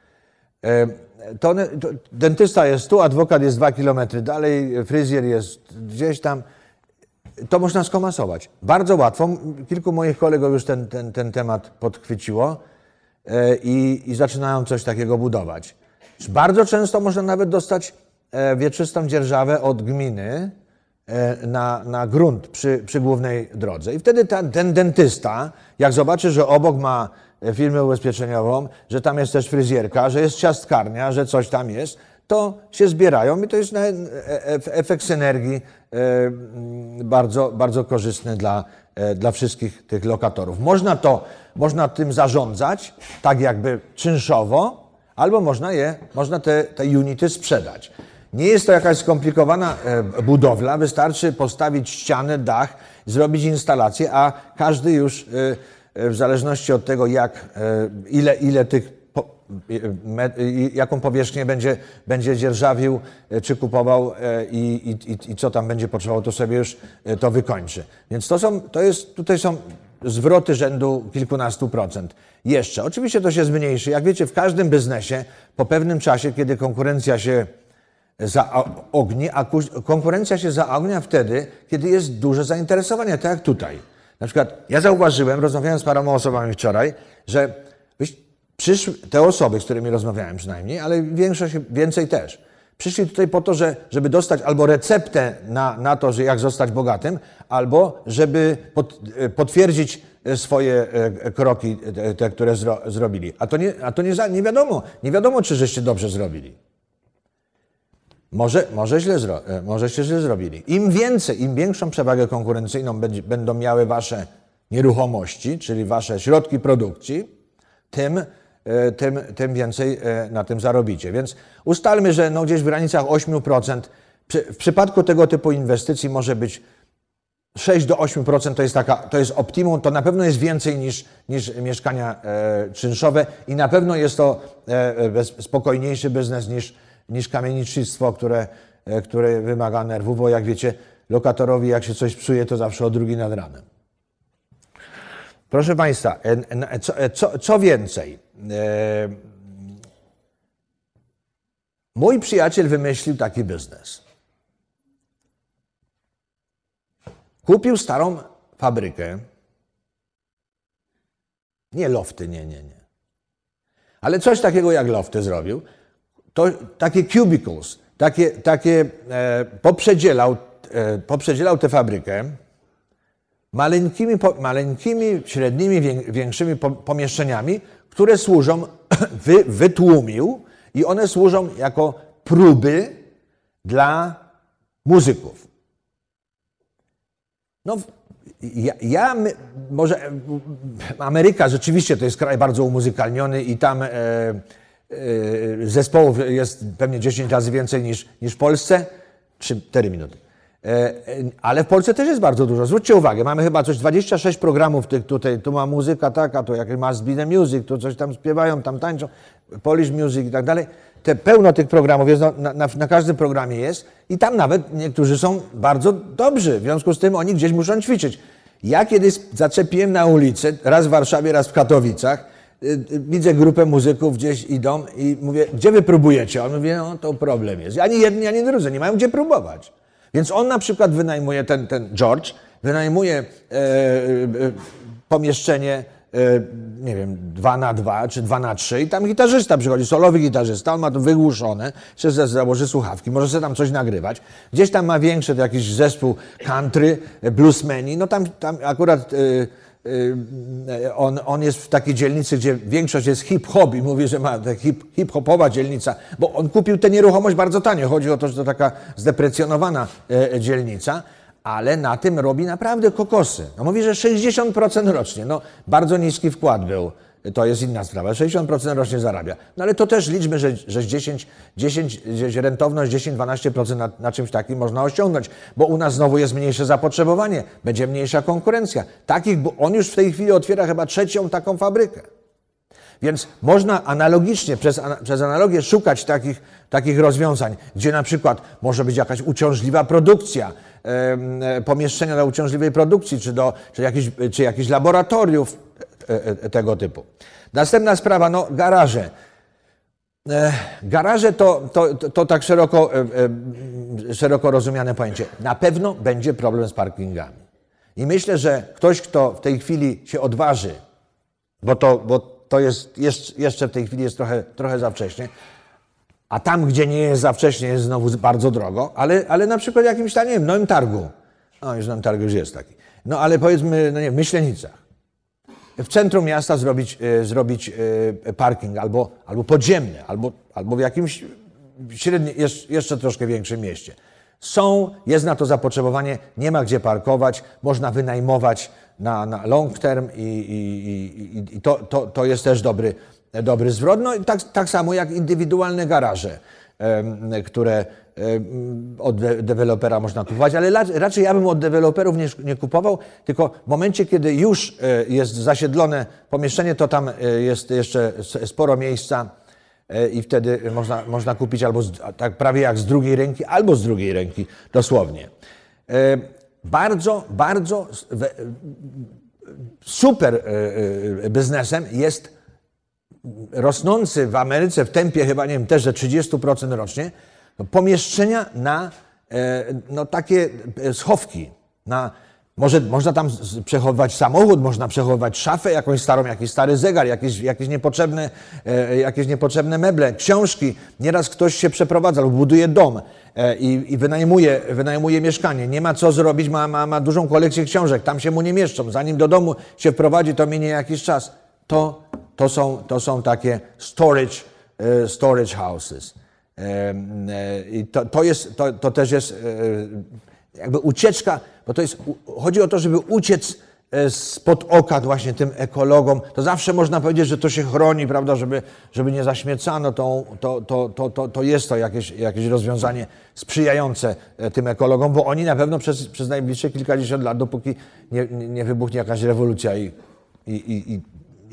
to, one- to dentysta jest tu, adwokat jest dwa kilometry dalej, fryzjer jest gdzieś tam. To można skomasować. Bardzo łatwo. Kilku moich kolegów już ten, ten, ten temat podchwyciło e, i, i zaczynają coś takiego budować. Bardzo często można nawet dostać e, wieczystą dzierżawę od gminy e, na, na grunt przy, przy głównej drodze. I wtedy ta, ten dentysta, jak zobaczy, że obok ma e, firmę ubezpieczeniową, że tam jest też fryzjerka, że jest ciastkarnia, że coś tam jest, to się zbierają i to jest e- e- efekt synergii e, mm, bardzo, bardzo korzystny dla, dla wszystkich tych lokatorów. Można to, można tym zarządzać tak jakby czynszowo, albo można je, można te, te unity sprzedać. Nie jest to jakaś skomplikowana budowla, wystarczy postawić ścianę, dach, zrobić instalację, a każdy już w zależności od tego, jak, e, ile, ile tych, e, i jaką powierzchnię będzie, będzie dzierżawił, e, czy kupował e, i, i, i- co tam będzie potrzebował, to sobie już e, to wykończy. Więc to są, to jest, tutaj są zwroty rzędu kilkunastu procent. Jeszcze. Oczywiście to się zmniejszy. Jak wiecie, w każdym biznesie po pewnym czasie, kiedy konkurencja się zaogni, a ku- konkurencja się zaognia wtedy, kiedy jest duże zainteresowanie, tak jak tutaj. Na przykład ja zauważyłem, rozmawiałem z paroma osobami wczoraj, że przyszły, te osoby, z którymi rozmawiałem przynajmniej, ale większość, więcej też, przyszli tutaj po to, że, żeby dostać albo receptę na, na to, że jak zostać bogatym, albo żeby pot, e, potwierdzić e, swoje e, kroki, te, które zro, zrobili. A to, nie, a to nie, nie wiadomo, nie wiadomo, czy żeście dobrze zrobili. Może, może, źle zro, e, może się źle zrobili. Im więcej, im większą przewagę konkurencyjną będą miały wasze nieruchomości, czyli wasze środki produkcji, tym, e, tym, tym więcej e, na tym zarobicie. Więc ustalmy, że no gdzieś w granicach 8%. Przy, w przypadku tego typu inwestycji może być 6 do 8% to jest, taka, to jest optimum, to na pewno jest więcej niż, niż mieszkania e, czynszowe i na pewno jest to e, bez, spokojniejszy biznes niż, niż kamienicznictwo, które, e, które wymaga nerwów, bo jak wiecie, lokatorowi jak się coś psuje, to zawsze o drugi nad ranem. Proszę Państwa, e, n- co, e, co, co więcej, e, mój przyjaciel wymyślił taki biznes. Kupił starą fabrykę. Nie lofty, nie, nie, nie. Ale coś takiego jak lofty zrobił. To takie cubicles, takie, takie e, poprzedzielał, e, poprzedzielał tę fabrykę maleńkimi, po, maleńkimi średnimi, wię- większymi po, pomieszczeniami, które służą, wy, wytłumił i one służą jako próby dla muzyków. No, ja, ja my, może e, Ameryka rzeczywiście to jest kraj bardzo umuzykalniony i tam e, zespołów jest pewnie 10 razy więcej niż, niż w Polsce. 4 minuty. E, ale w Polsce też jest bardzo dużo. Zwróćcie uwagę, mamy chyba coś 26 programów tych tutaj, tu ma muzyka taka, to jak Must Be The Music, tu coś tam śpiewają, tam tańczą, Polish Music i tak dalej. Te, pełno tych programów jest, no, na, na, na każdym programie jest i tam nawet niektórzy są bardzo dobrzy, w związku z tym oni gdzieś muszą ćwiczyć. Ja kiedyś zaczepiłem na ulicy, raz w Warszawie, raz w Katowicach, widzę grupę muzyków gdzieś idą i mówię, gdzie wy próbujecie? On mówi, no to problem jest. Ani jedni, ani drudzy, nie mają gdzie próbować. Więc on na przykład wynajmuje, ten, ten George, wynajmuje e, e, pomieszczenie, e, nie wiem, 2 na 2 czy 2 na 3 i tam gitarzysta przychodzi, solowy gitarzysta, on ma to wygłuszone, za- założy słuchawki, może sobie tam coś nagrywać. Gdzieś tam ma większy to jakiś zespół country, e, bluesmeni, no tam, tam akurat... E, on, on jest w takiej dzielnicy, gdzie większość jest hip-hop i mówi, że ma hip-hopowa dzielnica, bo on kupił tę nieruchomość bardzo tanio. Chodzi o to, że to taka zdeprecjonowana e, dzielnica, ale na tym robi naprawdę kokosy. No mówi, że 60% rocznie. No bardzo niski wkład był. To jest inna sprawa. 60% rocznie zarabia. No ale to też liczmy, że, że 10, 10, gdzieś rentowność 10-12% na, na czymś takim można osiągnąć, bo u nas znowu jest mniejsze zapotrzebowanie, będzie mniejsza konkurencja. Takich, bo on już w tej chwili otwiera chyba trzecią taką fabrykę. Więc można analogicznie, przez, przez analogię szukać takich, takich rozwiązań, gdzie na przykład może być jakaś uciążliwa produkcja, e, pomieszczenia do uciążliwej produkcji, czy, do, czy, jakiś, czy jakichś laboratoriów tego typu. Następna sprawa, no garaże. E, Garaże to, to, to, tak szeroko, e, e, szeroko rozumiane pojęcie. Na pewno będzie problem z parkingami. I myślę, że ktoś, kto w tej chwili się odważy, bo to, bo to jest jeszcze, jeszcze w tej chwili jest trochę, trochę za wcześnie, a tam, gdzie nie jest za wcześnie, jest znowu bardzo drogo, ale, ale na przykład jakimś tam, nie wiem, Nowym Targu. No, już Nowym Targu już jest taki. No, ale powiedzmy, no nie w Myślenicach w centrum miasta zrobić, e, zrobić e, parking albo, albo podziemny, albo, albo w jakimś średni, jeszcze, troszkę większym mieście. Są, jest na to zapotrzebowanie, nie ma gdzie parkować, można wynajmować na, na long term i, i, i, i to, to, to jest też dobry, dobry zwrot. No i tak, tak samo jak indywidualne garaże, które od de- dewelopera można kupować, ale raczej ja bym od deweloperów nie, nie kupował, tylko w momencie, kiedy już e, jest zasiedlone pomieszczenie, to tam e, jest jeszcze sporo miejsca e, i wtedy można, można kupić albo z, tak prawie jak z drugiej ręki, albo z drugiej ręki, dosłownie. Bardzo, bardzo super biznesem jest rosnący w Ameryce w tempie chyba, nie wiem, też że 30% rocznie, pomieszczenia na e, no, takie e, schowki. Na, może, można tam przechowywać samochód, można przechowywać szafę jakąś starą, jakiś stary zegar, jakieś, jakieś, niepotrzebne, e, jakieś niepotrzebne meble, książki. Nieraz ktoś się przeprowadza lub buduje dom i, i wynajmuje, wynajmuje mieszkanie. Nie ma co zrobić, ma, ma, ma dużą kolekcję książek, tam się mu nie mieszczą. Zanim do domu się wprowadzi, to minie jakiś czas. To, to, są, to są takie storage, e, storage houses. Em, e, I to, to, jest, to, to też jest e, jakby ucieczka, bo to jest, chodzi o to, żeby uciec e, spod oka właśnie tym ekologom. To zawsze można powiedzieć, że to się chroni, prawda, żeby, żeby nie zaśmiecano, to, to, to, to, to jest to jakieś, jakieś rozwiązanie sprzyjające e, tym ekologom, bo oni na pewno przez, przez najbliższe kilkadziesiąt lat, dopóki nie nie wybuchnie jakaś rewolucja i, i, i, i,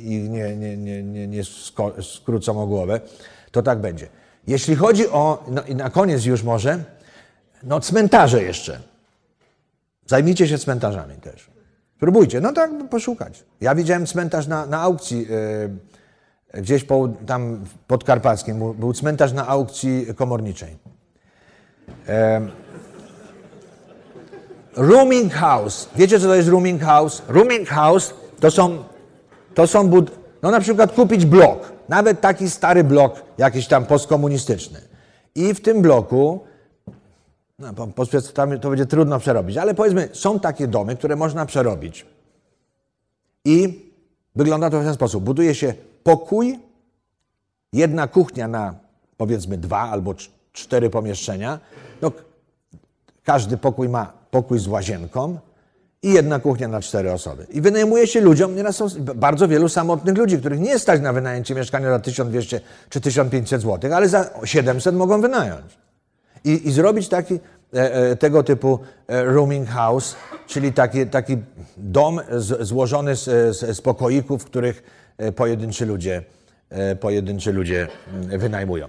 i nie, nie, nie, nie, nie skrócą o głowę, to tak będzie. Jeśli chodzi o, no i na koniec już może, no cmentarze jeszcze. Zajmijcie się cmentarzami też. Spróbujcie, no tak poszukać. Ja widziałem cmentarz na, na aukcji yy, gdzieś po, tam podkarpackim. Był- Był cmentarz na aukcji komorniczej. Em, rooming house. Wiecie, co to jest rooming house? Rooming house to są, to są bud- no na przykład kupić blok, nawet taki stary blok, jakiś tam postkomunistyczny. I w tym bloku no, po, to będzie trudno przerobić, ale powiedzmy, są takie domy, które można przerobić. I wygląda to w ten sposób. Buduje się pokój, jedna kuchnia na powiedzmy dwa albo cz- cztery pomieszczenia. No, każdy pokój ma pokój z łazienką i jedna kuchnia na cztery osoby. I wynajmuje się ludziom, nieraz są bardzo wielu samotnych ludzi, których nie stać na wynajęcie mieszkania za 1200 czy 1500 zł, ale za 700 mogą wynająć i, i zrobić taki, e, e, tego typu e, rooming house, czyli taki, taki dom z, złożony z, z, z pokoików, których pojedynczy ludzie, pojedynczy ludzie mm, wynajmują.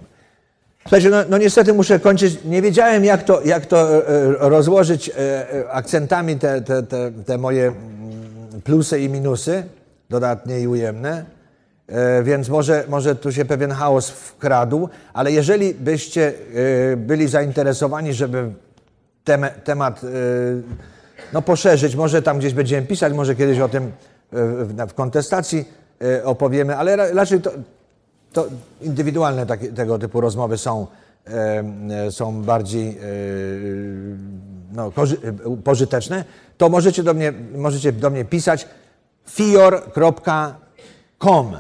Słuchajcie, no, no niestety muszę kończyć. Nie wiedziałem, jak to, jak to e, e, rozłożyć e, akcentami te, te, te, te moje mm, plusy i minusy, dodatnie i ujemne. Więc może, może tu się pewien chaos wkradł, ale jeżeli byście byli zainteresowani, żeby tem, temat no, poszerzyć, może tam gdzieś będziemy pisać, może kiedyś o tym w, kontestacji opowiemy, ale ra, raczej to, to indywidualne takie, tego typu rozmowy są, e, są bardziej e, no, pożyteczne, to możecie do mnie, możecie do mnie pisać fior.com.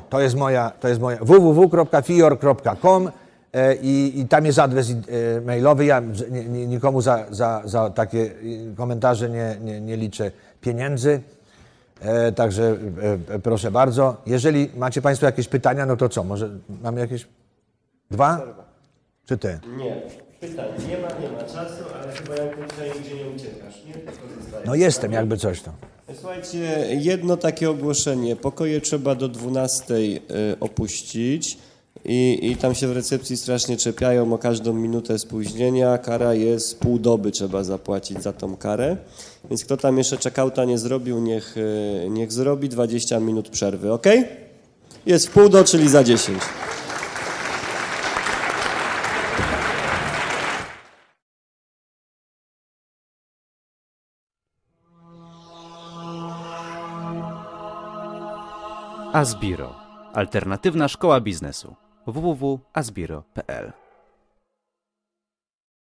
To jest moja, to jest moja www.fior.com e, i, i tam jest adres e, mailowy. Ja nikomu za, za, za takie komentarze nie, nie, nie liczę pieniędzy. E, także e, e, proszę bardzo. Jeżeli macie Państwo jakieś pytania, no to co? Może mamy jakieś dwa? Czy ty? Nie, pytań nie ma, nie ma czasu, ale chyba jak tutaj nigdzie nie uciekasz, nie? No jestem, jakby coś to. Słuchajcie, jedno takie ogłoszenie. Pokoje trzeba do 12 y, opuścić i, i tam się w recepcji strasznie czepiają o każdą minutę spóźnienia. Kara jest pół doby trzeba zapłacić za tą karę. Więc kto tam jeszcze checkouta nie zrobił, niech, y, niech zrobi 20 minut przerwy, ok? Jest w pół do, czyli za 10. Asbiro. Alternatywna szkoła biznesu. www.asbiro.pl